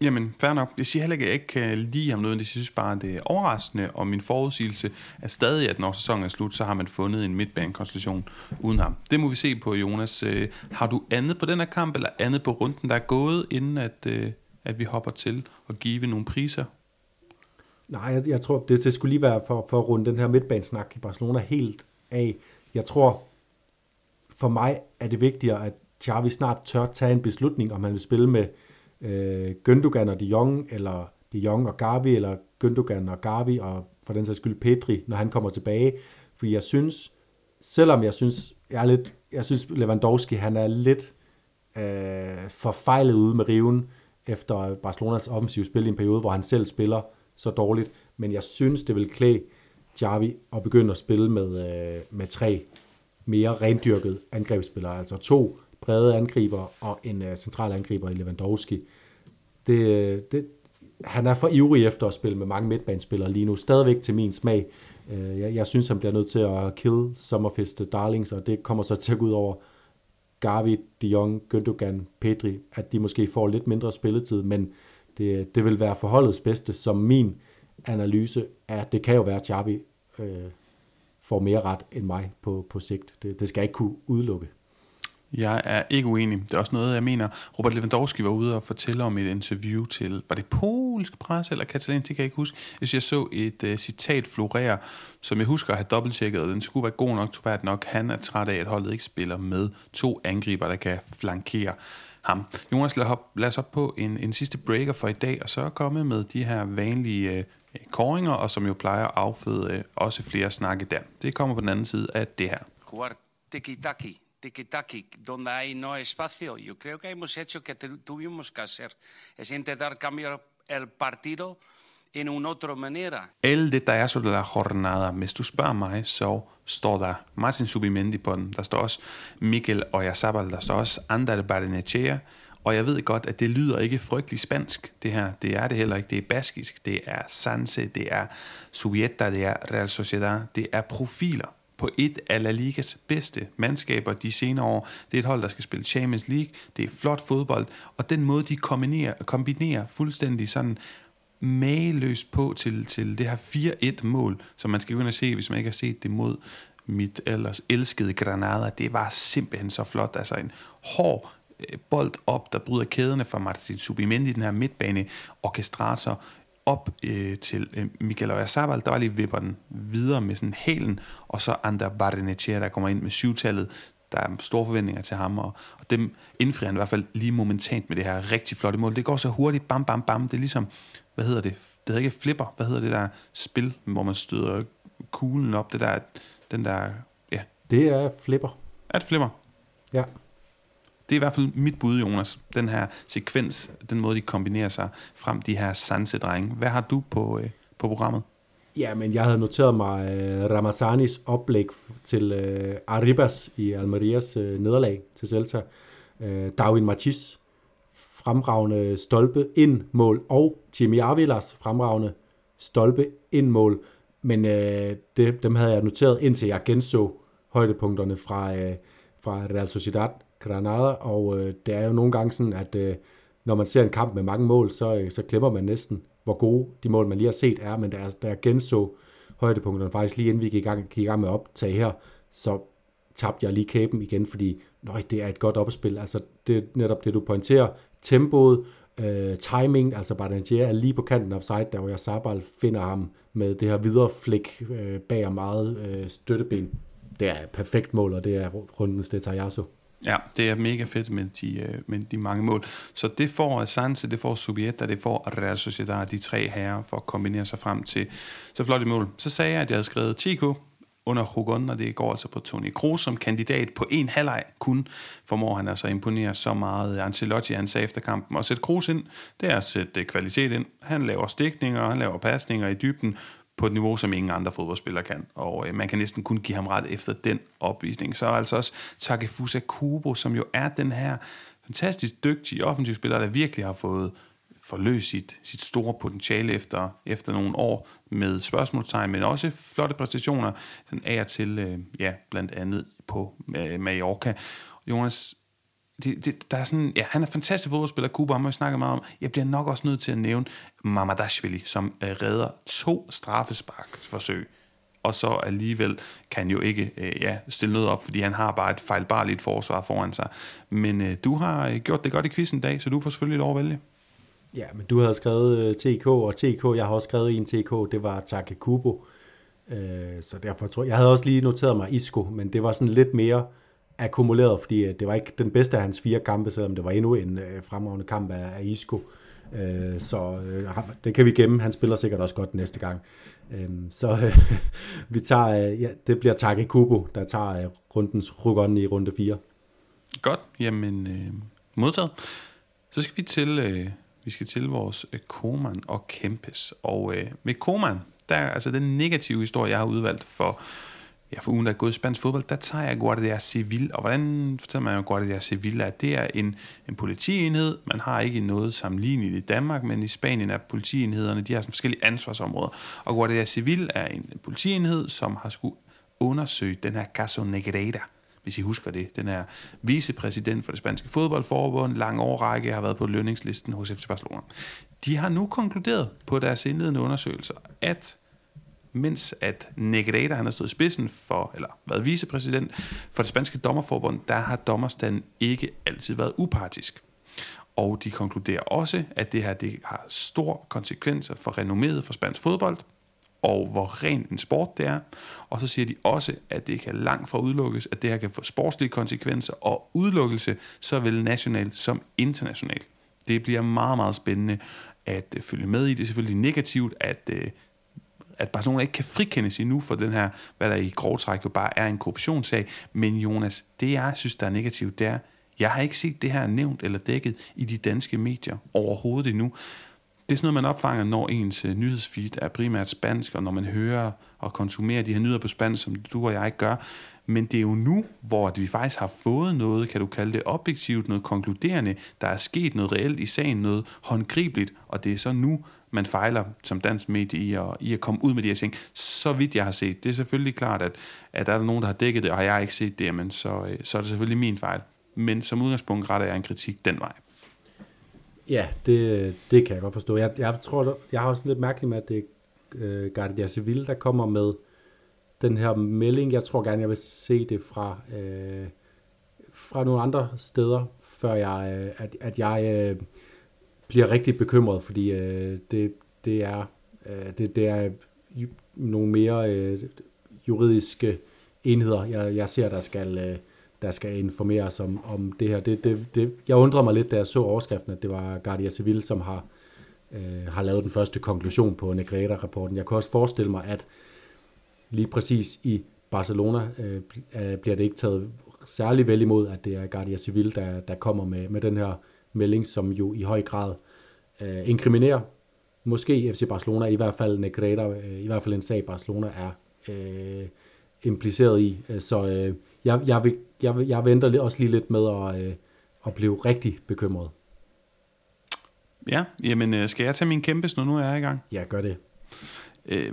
[SPEAKER 1] Jamen, fair nok. Jeg siger heller ikke, at jeg ikke kan lide ham noget. Jeg synes bare, at det er overraskende, og min forudsigelse er stadig, at når sæsonen er slut, så har man fundet en midtbanekonstellation uden ham. Det må vi se på, Jonas. Øh, har du andet på den her kamp, eller andet på runden, der er gået, inden at, øh, at vi hopper til at give nogle priser?
[SPEAKER 2] Nej, jeg, jeg tror, det, det skulle lige være for, for at runde den her midtbanesnak i Barcelona helt af. Jeg tror, for mig er det vigtigere, at Xavi snart tør tage en beslutning, om han vil spille med øh, Gündogan og De Jong, eller De Jong og Gavi, eller Gündogan og Gavi, og for den sags skyld Pedri, når han kommer tilbage. Fordi jeg synes, selvom jeg synes, jeg er lidt, jeg synes Lewandowski, han er lidt øh, forfejlet ude med riven, efter Barcelonas offensive spil i en periode, hvor han selv spiller så dårligt. Men jeg synes, det vil klæde Javi at begynde at spille med, øh, med tre mere rendyrket angrebsspillere, altså to brede angriber og en øh, central angriber i Lewandowski. Det, øh, det, han er for ivrig efter at spille med mange midtbanespillere lige nu, stadigvæk til min smag. Uh, jeg, jeg synes, han bliver nødt til at kill Sommerfest Darlings, og det kommer så til at gå ud over Gavi, De Jong, Gündogan, Pedri, at de måske får lidt mindre spilletid, men det, det vil være forholdets bedste, som min analyse er, det kan jo være, at Xavi øh, får mere ret end mig på, på sigt. Det, det skal jeg ikke kunne udelukke.
[SPEAKER 1] Jeg er ikke uenig. Det er også noget, jeg mener. Robert Lewandowski var ude og fortælle om et interview til, var det polsk presse eller katalansk, det kan jeg ikke huske. Jeg, jeg så et uh, citat florere, som jeg husker at have dobbelttjekket, og den skulle være god nok, troværdigt nok. Han er træt af, at holdet ikke spiller med to angriber, der kan flankere ham. Jonas, lad, hop, lad os op på en, en sidste breaker for i dag, og så komme med de her vanlige øh, koringer, og som jo plejer at afføde øh, også flere snakke der. Det kommer på den anden side af det her. Jugar tiki-taki tiki-taki, donde hay no espacio. Yo creo que hemos hecho que tuvimos que hacer. Es intentar cambiar el partido en un otra manera. El detallazo de la jornada. Hvis du spørger mig, så står der Martin Subimendi på den. Der står også Mikel Oyarzabal. Der står også Andal Barnechea. Og jeg ved godt, at det lyder ikke frygtelig spansk, det her. Det er det heller ikke. Det er baskisk, det er Sanse, det er Subieta, det er Real Sociedad. Det er profiler på et af La Ligas bedste mandskaber de senere år. Det er et hold, der skal spille Champions League. Det er flot fodbold. Og den måde, de kombinerer, kombinerer fuldstændig sådan mageløst på til, til det her 4-1-mål, som man skal gå ind og se, hvis man ikke har set det mod mit ellers elskede Granada. Det var simpelthen så flot. Altså en hård øh, bold op, der bryder kæderne fra Martin Subimendi, den her midtbane orkestrator, op øh, til øh, Michael Oyarzabal, der var lige vipper den videre med sådan halen, og så Ander Barrenechea, der kommer ind med syvtallet, der er store forventninger til ham, og, og dem indfrier han i hvert fald lige momentant med det her rigtig flotte mål. Det går så hurtigt, bam, bam, bam. Det er ligesom, hvad hedder det? Det hedder ikke flipper, hvad hedder det der spil, hvor man støder kuglen op, det der, den der, ja.
[SPEAKER 2] Det er flipper.
[SPEAKER 1] Er det flipper?
[SPEAKER 2] Ja.
[SPEAKER 1] Det er i hvert fald mit bud, Jonas. Den her sekvens, den måde, de kombinerer sig frem, de her sansedrenge. Hvad har du på, øh, på programmet?
[SPEAKER 2] Ja, men jeg havde noteret mig uh, Ramazanis oplæg til uh, Arribas i Almerias uh, nederlag til Celta. Uh, Darwin Machis fremragende stolpe ind mål og Jimmy Avilas fremragende stolpe ind mål. Men øh, det, dem havde jeg noteret indtil jeg genså højdepunkterne fra, øh, fra Real Sociedad Granada, og øh, det er jo nogle gange sådan, at øh, når man ser en kamp med mange mål, så, øh, så glemmer man næsten, hvor gode de mål, man lige har set er, men der, der da jeg genså højdepunkterne faktisk lige inden vi gik i gang, gik i gang med at optage her, så tabte jeg lige kæben igen, fordi nøj, det er et godt opspil. Altså, det er netop det, du pointerer. Tempoet, øh, timing, altså Bardangier er lige på kanten af side, der hvor jeg Sabal finder ham med det her videre flik øh, bag og meget øh, støtteben. Det er et perfekt mål, og det er rundens det Tajasso.
[SPEAKER 1] Ja, det er mega fedt med de, øh, med de mange mål. Så det får Sanse, det får Subieta, det får Real Sociedad, de tre herrer, for at kombinere sig frem til så flot et mål. Så sagde jeg, at jeg havde skrevet Tico under Hugon, og det går altså på Toni Kroos som kandidat på en halvleg. Kun formår han altså at imponere så meget. Ancelotti han sagde efter kampen, og sætte Kroos ind, det er at sætte øh, kvalitet ind. Han laver stikninger, han laver pasninger i dybden, på et niveau, som ingen andre fodboldspillere kan. Og øh, man kan næsten kun give ham ret efter den opvisning. Så altså også Takefusa Kubo, som jo er den her fantastisk dygtige offensiv spiller, der virkelig har fået forløst sit, sit store potentiale efter, efter nogle år med spørgsmålstegn, men også flotte præstationer, sådan af og til, øh, ja, blandt andet på øh, Mallorca. Jonas, det, det, der er sådan, ja, han er fantastisk fodboldspiller, Kuba, ham har snakket meget om. Jeg bliver nok også nødt til at nævne Mamadashvili, som øh, redder to straffesparkforsøg og så alligevel kan han jo ikke øh, ja, stille noget op, fordi han har bare et fejlbarligt forsvar foran sig. Men øh, du har øh, gjort det godt i quizzen i dag, så du får selvfølgelig lov at vælge.
[SPEAKER 2] Ja, men du havde skrevet øh, TK, og TK, jeg har også skrevet en TK, det var Takekubo. Øh, så derfor tror jeg, jeg havde også lige noteret mig Isco, men det var sådan lidt mere akkumuleret, fordi øh, det var ikke den bedste af hans fire kampe, selvom det var endnu en øh, fremragende kamp af, af Isco. Øh, så øh, det kan vi gemme. Han spiller sikkert også godt næste gang. Øh, så øh, vi tager, øh, ja, det bliver Take Kubo, der tager øh, rundens rukon i runde 4.
[SPEAKER 1] Godt, jamen øh, modtaget. Så skal vi til, øh, vi skal til vores øh, Koman og Kempes. Og øh, med Koman, der er altså den negative historie, jeg har udvalgt for ja, for ugen, der er gået i spansk fodbold, der tager jeg Guardia Civil. Og hvordan fortæller man om Guardia Civil? At det er en, en politienhed. Man har ikke noget sammenlignet i Danmark, men i Spanien er politienhederne, de har sådan forskellige ansvarsområder. Og Guardia Civil er en politienhed, som har skulle undersøge den her Caso Negreda, hvis I husker det. Den er vicepræsident for det spanske fodboldforbund, lang årrække, har været på lønningslisten hos FC Barcelona. De har nu konkluderet på deres indledende undersøgelser, at mens at Negreira, han har stået i spidsen for, eller været vicepræsident for det spanske dommerforbund, der har dommerstanden ikke altid været upartisk. Og de konkluderer også, at det her det har stor konsekvenser for renomméet for spansk fodbold, og hvor ren en sport det er. Og så siger de også, at det kan langt fra udelukkes, at det her kan få sportslige konsekvenser og udelukkelse, såvel nationalt som internationalt. Det bliver meget, meget spændende at øh, følge med i. Det er selvfølgelig negativt, at øh, at Barcelona ikke kan frikendes endnu for den her, hvad der i grov træk jo bare er en korruptionssag. Men Jonas, det jeg synes, der er negativt, det er, jeg har ikke set det her nævnt eller dækket i de danske medier overhovedet endnu. Det er sådan noget, man opfanger, når ens øh, nyhedsfeed er primært spansk, og når man hører og konsumerer de her nyheder på spansk, som du og jeg ikke gør. Men det er jo nu, hvor vi faktisk har fået noget, kan du kalde det objektivt, noget konkluderende, der er sket noget reelt i sagen, noget håndgribeligt, og det er så nu, man fejler som dansk medie i at, i at komme ud med de her ting. Så vidt jeg har set. Det er selvfølgelig klart, at, at er der nogen, der har dækket det, og jeg har ikke set det, men så, øh, så er det selvfølgelig min fejl. Men som udgangspunkt retter jeg en kritik den vej.
[SPEAKER 2] Ja, det, det kan jeg godt forstå. Jeg, jeg tror, jeg har også lidt mærkeligt med, at det er øh, Guardia Civil, der kommer med den her melding. Jeg tror gerne, jeg vil se det fra, øh, fra nogle andre steder, før jeg, øh, at, at jeg øh, bliver rigtig bekymret, fordi øh, det, det er øh, det, det er nogle mere øh, juridiske enheder, jeg, jeg ser, der skal, øh, der skal informeres om, om det her. Det, det, det, jeg undrede mig lidt, da jeg så overskriften, at det var Guardia Civil, som har, øh, har lavet den første konklusion på Negreda-rapporten. Jeg kan også forestille mig, at lige præcis i Barcelona øh, øh, bliver det ikke taget særlig vel imod, at det er Guardia Civil, der, der kommer med, med den her melding, som jo i høj grad øh, inkriminerer måske FC Barcelona, i hvert fald Negreta, øh, i hvert fald en sag Barcelona er øh, impliceret i. Øh, så øh, jeg, jeg, vil, jeg, jeg venter også lige lidt med at, øh, at blive rigtig bekymret.
[SPEAKER 1] Ja, jamen øh, skal jeg tage min kæmpe, når nu er jeg i gang?
[SPEAKER 2] Ja, gør det
[SPEAKER 1] øh,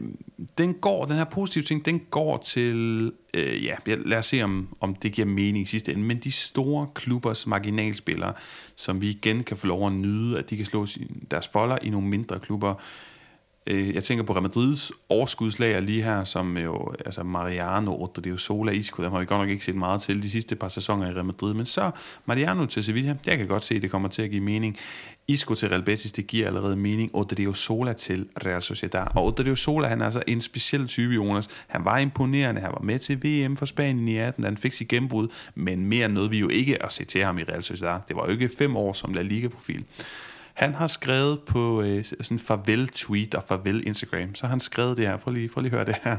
[SPEAKER 1] den går, den her positive ting, den går til, øh, ja, lad os se om, om det giver mening i sidste ende, men de store klubbers marginalspillere, som vi igen kan få lov at nyde, at de kan slå deres folder i nogle mindre klubber, Øh, Øh, jeg tænker på Real Madrids overskudslager lige her, som jo, altså Mariano, og det er jo Sola Isco, dem har vi godt nok ikke set meget til de sidste par sæsoner i Real Madrid, men så Mariano til Sevilla, jeg kan godt se, at det kommer til at give mening. Isco til Real Betis, det giver allerede mening, og Sola til Real Sociedad. Og det Sola, han er altså en speciel type, Jonas. Han var imponerende, han var med til VM for Spanien i 18, han fik sit gennembrud, men mere noget vi jo ikke at se til ham i Real Sociedad. Det var jo ikke fem år som La Liga-profil. Han har skrevet på øh, sådan farvel-tweet og farvel-Instagram, så han skrevet det her. Prøv lige, prøv lige at høre det her.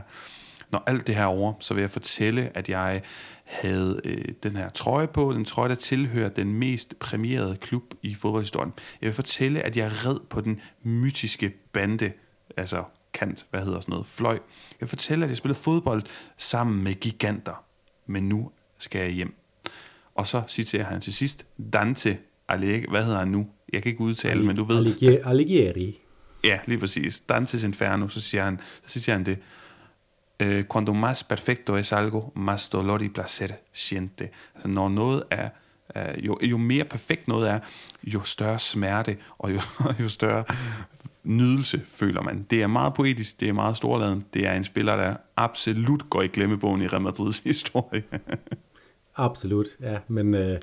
[SPEAKER 1] Når alt det her over, så vil jeg fortælle, at jeg havde øh, den her trøje på, den trøje, der tilhører den mest præmierede klub i fodboldhistorien. Jeg vil fortælle, at jeg red på den mytiske bande, altså kant, hvad hedder sådan noget, fløj. Jeg fortæller, at jeg spillede fodbold sammen med giganter, men nu skal jeg hjem. Og så citerer han til sidst, Dante Alighieri, hvad hedder han nu? Jeg kan ikke udtale, men du ved...
[SPEAKER 2] Alighieri.
[SPEAKER 1] Ja, lige præcis. Dantes Inferno, så siger han, så siger han det. Uh, cuando más perfecto es algo, más dolor y placer siente. Altså, når noget er, uh, jo, jo mere perfekt noget er, jo større smerte og jo, jo større nydelse føler man. Det er meget poetisk, det er meget storladen. Det er en spiller, der absolut går i glemmebogen i Real Madrids historie.
[SPEAKER 2] absolut, ja. Men uh,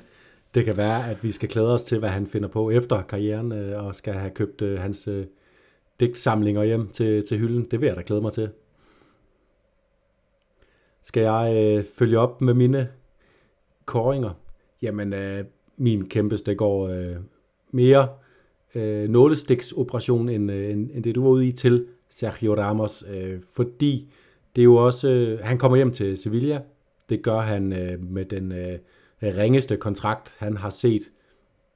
[SPEAKER 2] det kan være, at vi skal klæde os til, hvad han finder på efter karrieren, øh, og skal have købt øh, hans... øh, digtsamlinger hjem til, til hylden. Det vil jeg da glæde mig til. Skal jeg øh, følge op med mine koringer? Jamen, øh, min kæmpeste går øh, mere øh, nålestiksoperation, end, øh, end, end det du var ude i til Sergio Ramos, øh, fordi det er jo også, øh, han kommer hjem til Sevilla, det gør han øh, med den øh, Øh, ringeste kontrakt, han har set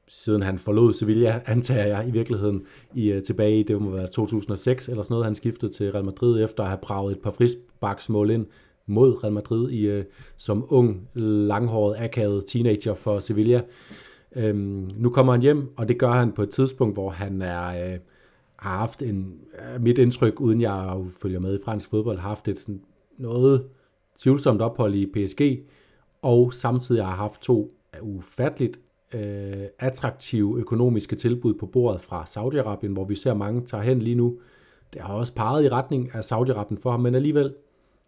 [SPEAKER 2] siden han forlod Sevilla, antager jeg i virkeligheden, i, øh, tilbage i, det må være 2006 eller sådan noget, han skiftede til Real Madrid efter at have braget et par frisbaksmål ind mod Real Madrid i, øh, som ung, langhåret, akavet teenager for Sevilla. Øhm, nu kommer han hjem, og det gør han på et tidspunkt, hvor han er, øh, har haft en, mit indtryk, uden jeg følger med i fransk fodbold, har haft et sådan noget tvivlsomt ophold i PSG, og samtidig har haft to ufatteligt øh, attraktive økonomiske tilbud på bordet fra Saudi-Arabien, hvor vi ser mange tager hen lige nu. Det har også peget i retning af Saudi-Arabien for ham, men alligevel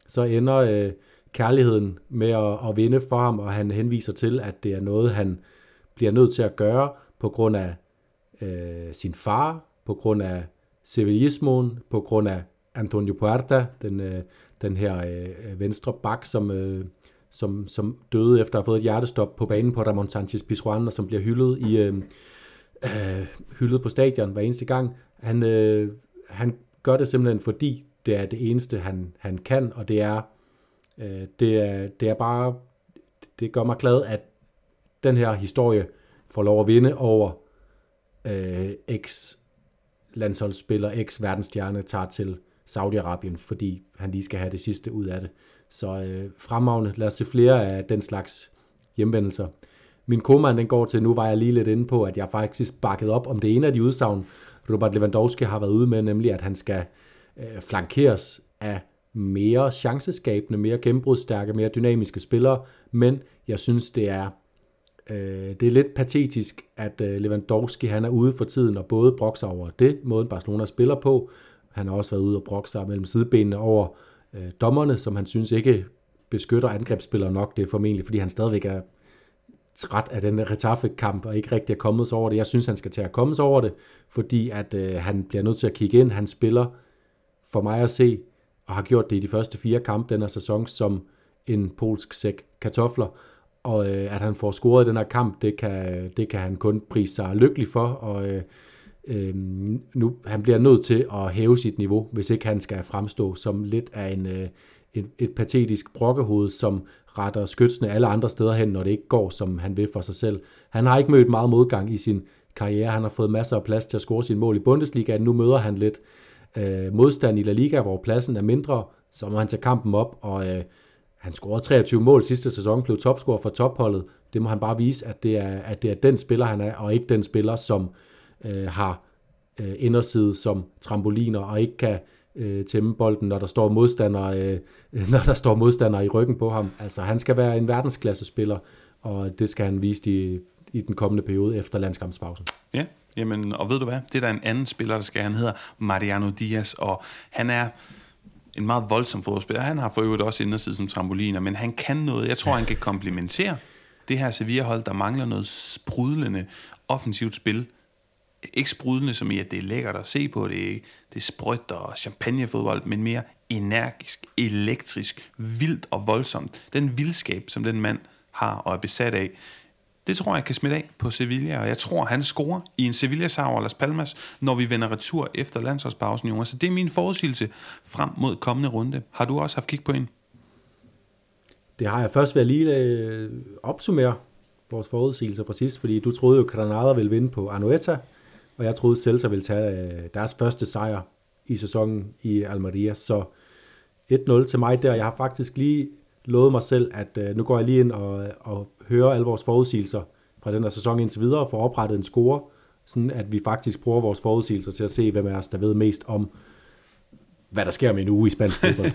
[SPEAKER 2] så ender øh, kærligheden med at, at vinde for ham, og han henviser til, at det er noget, han bliver nødt til at gøre på grund af øh, sin far, på grund af civilismoen, på grund af Antonio Puerta, den, øh, den her øh, venstre bak, som øh, som, som døde efter at have fået et hjertestop på banen på Ramon Sanchez Pizjuan, og som bliver hyldet, i, øh, øh, hyldet på stadion hver eneste gang. Han, øh, han gør det simpelthen, fordi det er det eneste, han, han kan, og det er, øh, det er, det er bare, det gør mig glad, at den her historie får lov at vinde over øh, eks-landsholdsspiller, eks-verdensstjerne tager til Saudi-Arabien, fordi han lige skal have det sidste ud af det. Så øh, fremragende. Lad os se flere af den slags hjemvendelser. Min komand den går til, nu var jeg lige lidt inde på, at jeg faktisk bakket op om det ene af de udsagn, Robert Lewandowski har været ude med, nemlig at han skal øh, flankeres af mere chanceskabende, mere gennembrudsstærke, mere dynamiske spillere, men jeg synes, det er øh, det er lidt patetisk, at øh, Lewandowski han er ude for tiden og både brokser over det, måden Barcelona spiller på. Han har også været ude og brokse mellem sidebenene over øh, Øh, dommerne, som han synes ikke beskytter angrebsspillere nok. Det er formentlig, fordi han stadigvæk er træt af den Retaffe-kamp og ikke rigtig er kommet sig over det. Jeg synes, han skal til at komme sig over det, fordi at øh, han bliver nødt til at kigge ind. Han spiller for mig at se, og har gjort det i de første fire kampe den her sæson, som en polsk sæk kartofler. Og øh, at han får scoret i den her kamp, det kan, det kan han kun prise sig lykkelig for, og øh, øh, nu, han bliver nødt til at hæve sit niveau, hvis ikke han skal fremstå som lidt af en, øh, et, et patetisk brokkehoved, som retter skytsene alle andre steder hen, når det ikke går, som han vil for sig selv. Han har ikke mødt meget modgang i sin karriere. Han har fået masser af plads til at score sine mål i Bundesliga. Nu møder han lidt øh, modstand i La Liga, hvor pladsen er mindre. Så må han tage kampen op, og øh, han scorede 23 mål sidste sæson, blev topscorer for topholdet. Det må han bare vise, at det er, at det er den spiller, han er, og ikke den spiller, som øh, Øh, har øh, inderside som trampoliner og ikke kan øh, tæmme bolden, når der står modstandere, øh, når der står modstandere i ryggen på ham. Altså han skal være en verdensklasse spiller, og det skal han vise i, i den kommende periode efter landskampspausen.
[SPEAKER 1] Ja, jamen, og ved du hvad? Det er der en anden spiller, der skal. Han hedder Mariano Diaz, og han er en meget voldsom fodboldspiller. Han har for øvrigt også inderside som trampoliner, men han kan noget. Jeg tror, han kan komplementere det her Sevilla-hold, der mangler noget sprudlende offensivt spil ikke sprudende som i, at det er lækkert at se på, det er, det er sprødt og champagnefodbold, men mere energisk, elektrisk, vildt og voldsomt. Den vildskab, som den mand har og er besat af, det tror jeg kan smitte af på Sevilla, og jeg tror, han scorer i en Sevilla-sejr over Las Palmas, når vi vender retur efter landsholdspausen, Jonas. Så det er min forudsigelse frem mod kommende runde. Har du også haft kig på en?
[SPEAKER 2] Det har jeg først været lige øh, opsummere vores forudsigelser præcis, fordi du troede jo, at Granada ville vinde på Anoeta, og jeg troede, Celta ville tage øh, deres første sejr i sæsonen i Almeria. Så 1-0 til mig der. Jeg har faktisk lige lovet mig selv, at øh, nu går jeg lige ind og, øh, og hører alle vores forudsigelser fra den her sæson indtil videre, og får oprettet en score, sådan at vi faktisk bruger vores forudsigelser til at se, hvem af os, der ved mest om, hvad der sker om en uge i spansk fodbold.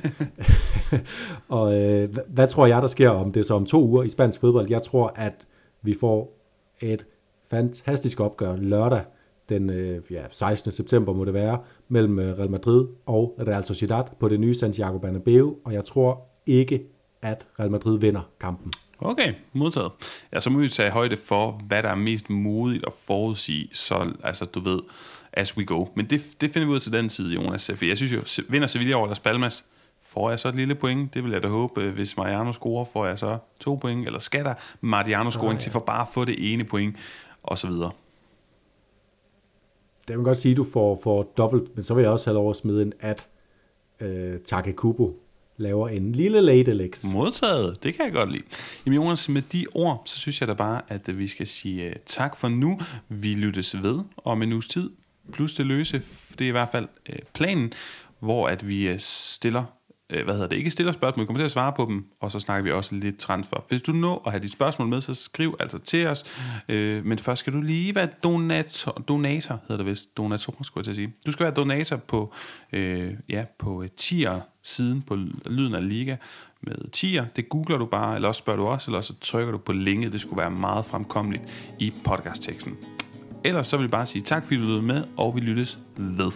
[SPEAKER 2] og øh, hvad, hvad tror jeg, der sker om det så om to uger i spansk fodbold? Jeg tror, at vi får et fantastisk opgør lørdag den øh, ja, 16. september må det være, mellem øh, Real Madrid og Real Sociedad på det nye Santiago Bernabeu, og jeg tror ikke, at Real Madrid vinder kampen.
[SPEAKER 1] Okay, modtaget. Ja, så må vi tage højde for, hvad der er mest modigt at forudsige, så altså, du ved, as we go. Men det, det finder vi ud til den tid, Jonas. For jeg synes jo, vinder Sevilla over Las Palmas, får jeg så et lille point. Det vil jeg da håbe. Hvis Mariano scorer, får jeg så to point. Eller skal der Mariano scoring oh, ja. til for bare at få det ene point, og så videre.
[SPEAKER 2] Det vil godt sige, at du får, får dobbelt, men så vil jeg også have lov at smide en at øh, Takekubo laver en lille late Alex.
[SPEAKER 1] Modtaget, det kan jeg godt lide. Jamen Jonas, med de ord, så synes jeg da bare, at øh, vi skal sige uh, tak for nu. Vi lyttes ved om en uges tid, plus det løse, det er i hvert fald uh, planen, hvor at vi uh, stiller Øh, hvad hedder det, ikke stiller spørgsmål, vi kommer til at svare på dem, og så snakker vi også lidt transfer. Hvis du nå at have dit spørgsmål med, så skriv altså til os, øh, men først skal du lige være donator, donator hedder det vist, donator skulle jeg til at sige. Du skal være donator på, øh, ja, på øh, tier siden på Lyden af Liga med tier. Det googler du bare, eller også spørger du også, eller så trykker du på linket. Det skulle være meget fremkommeligt i podcastteksten. Ellers så vil jeg bare sige tak, fordi du lyttede med, og vi lyttes ved.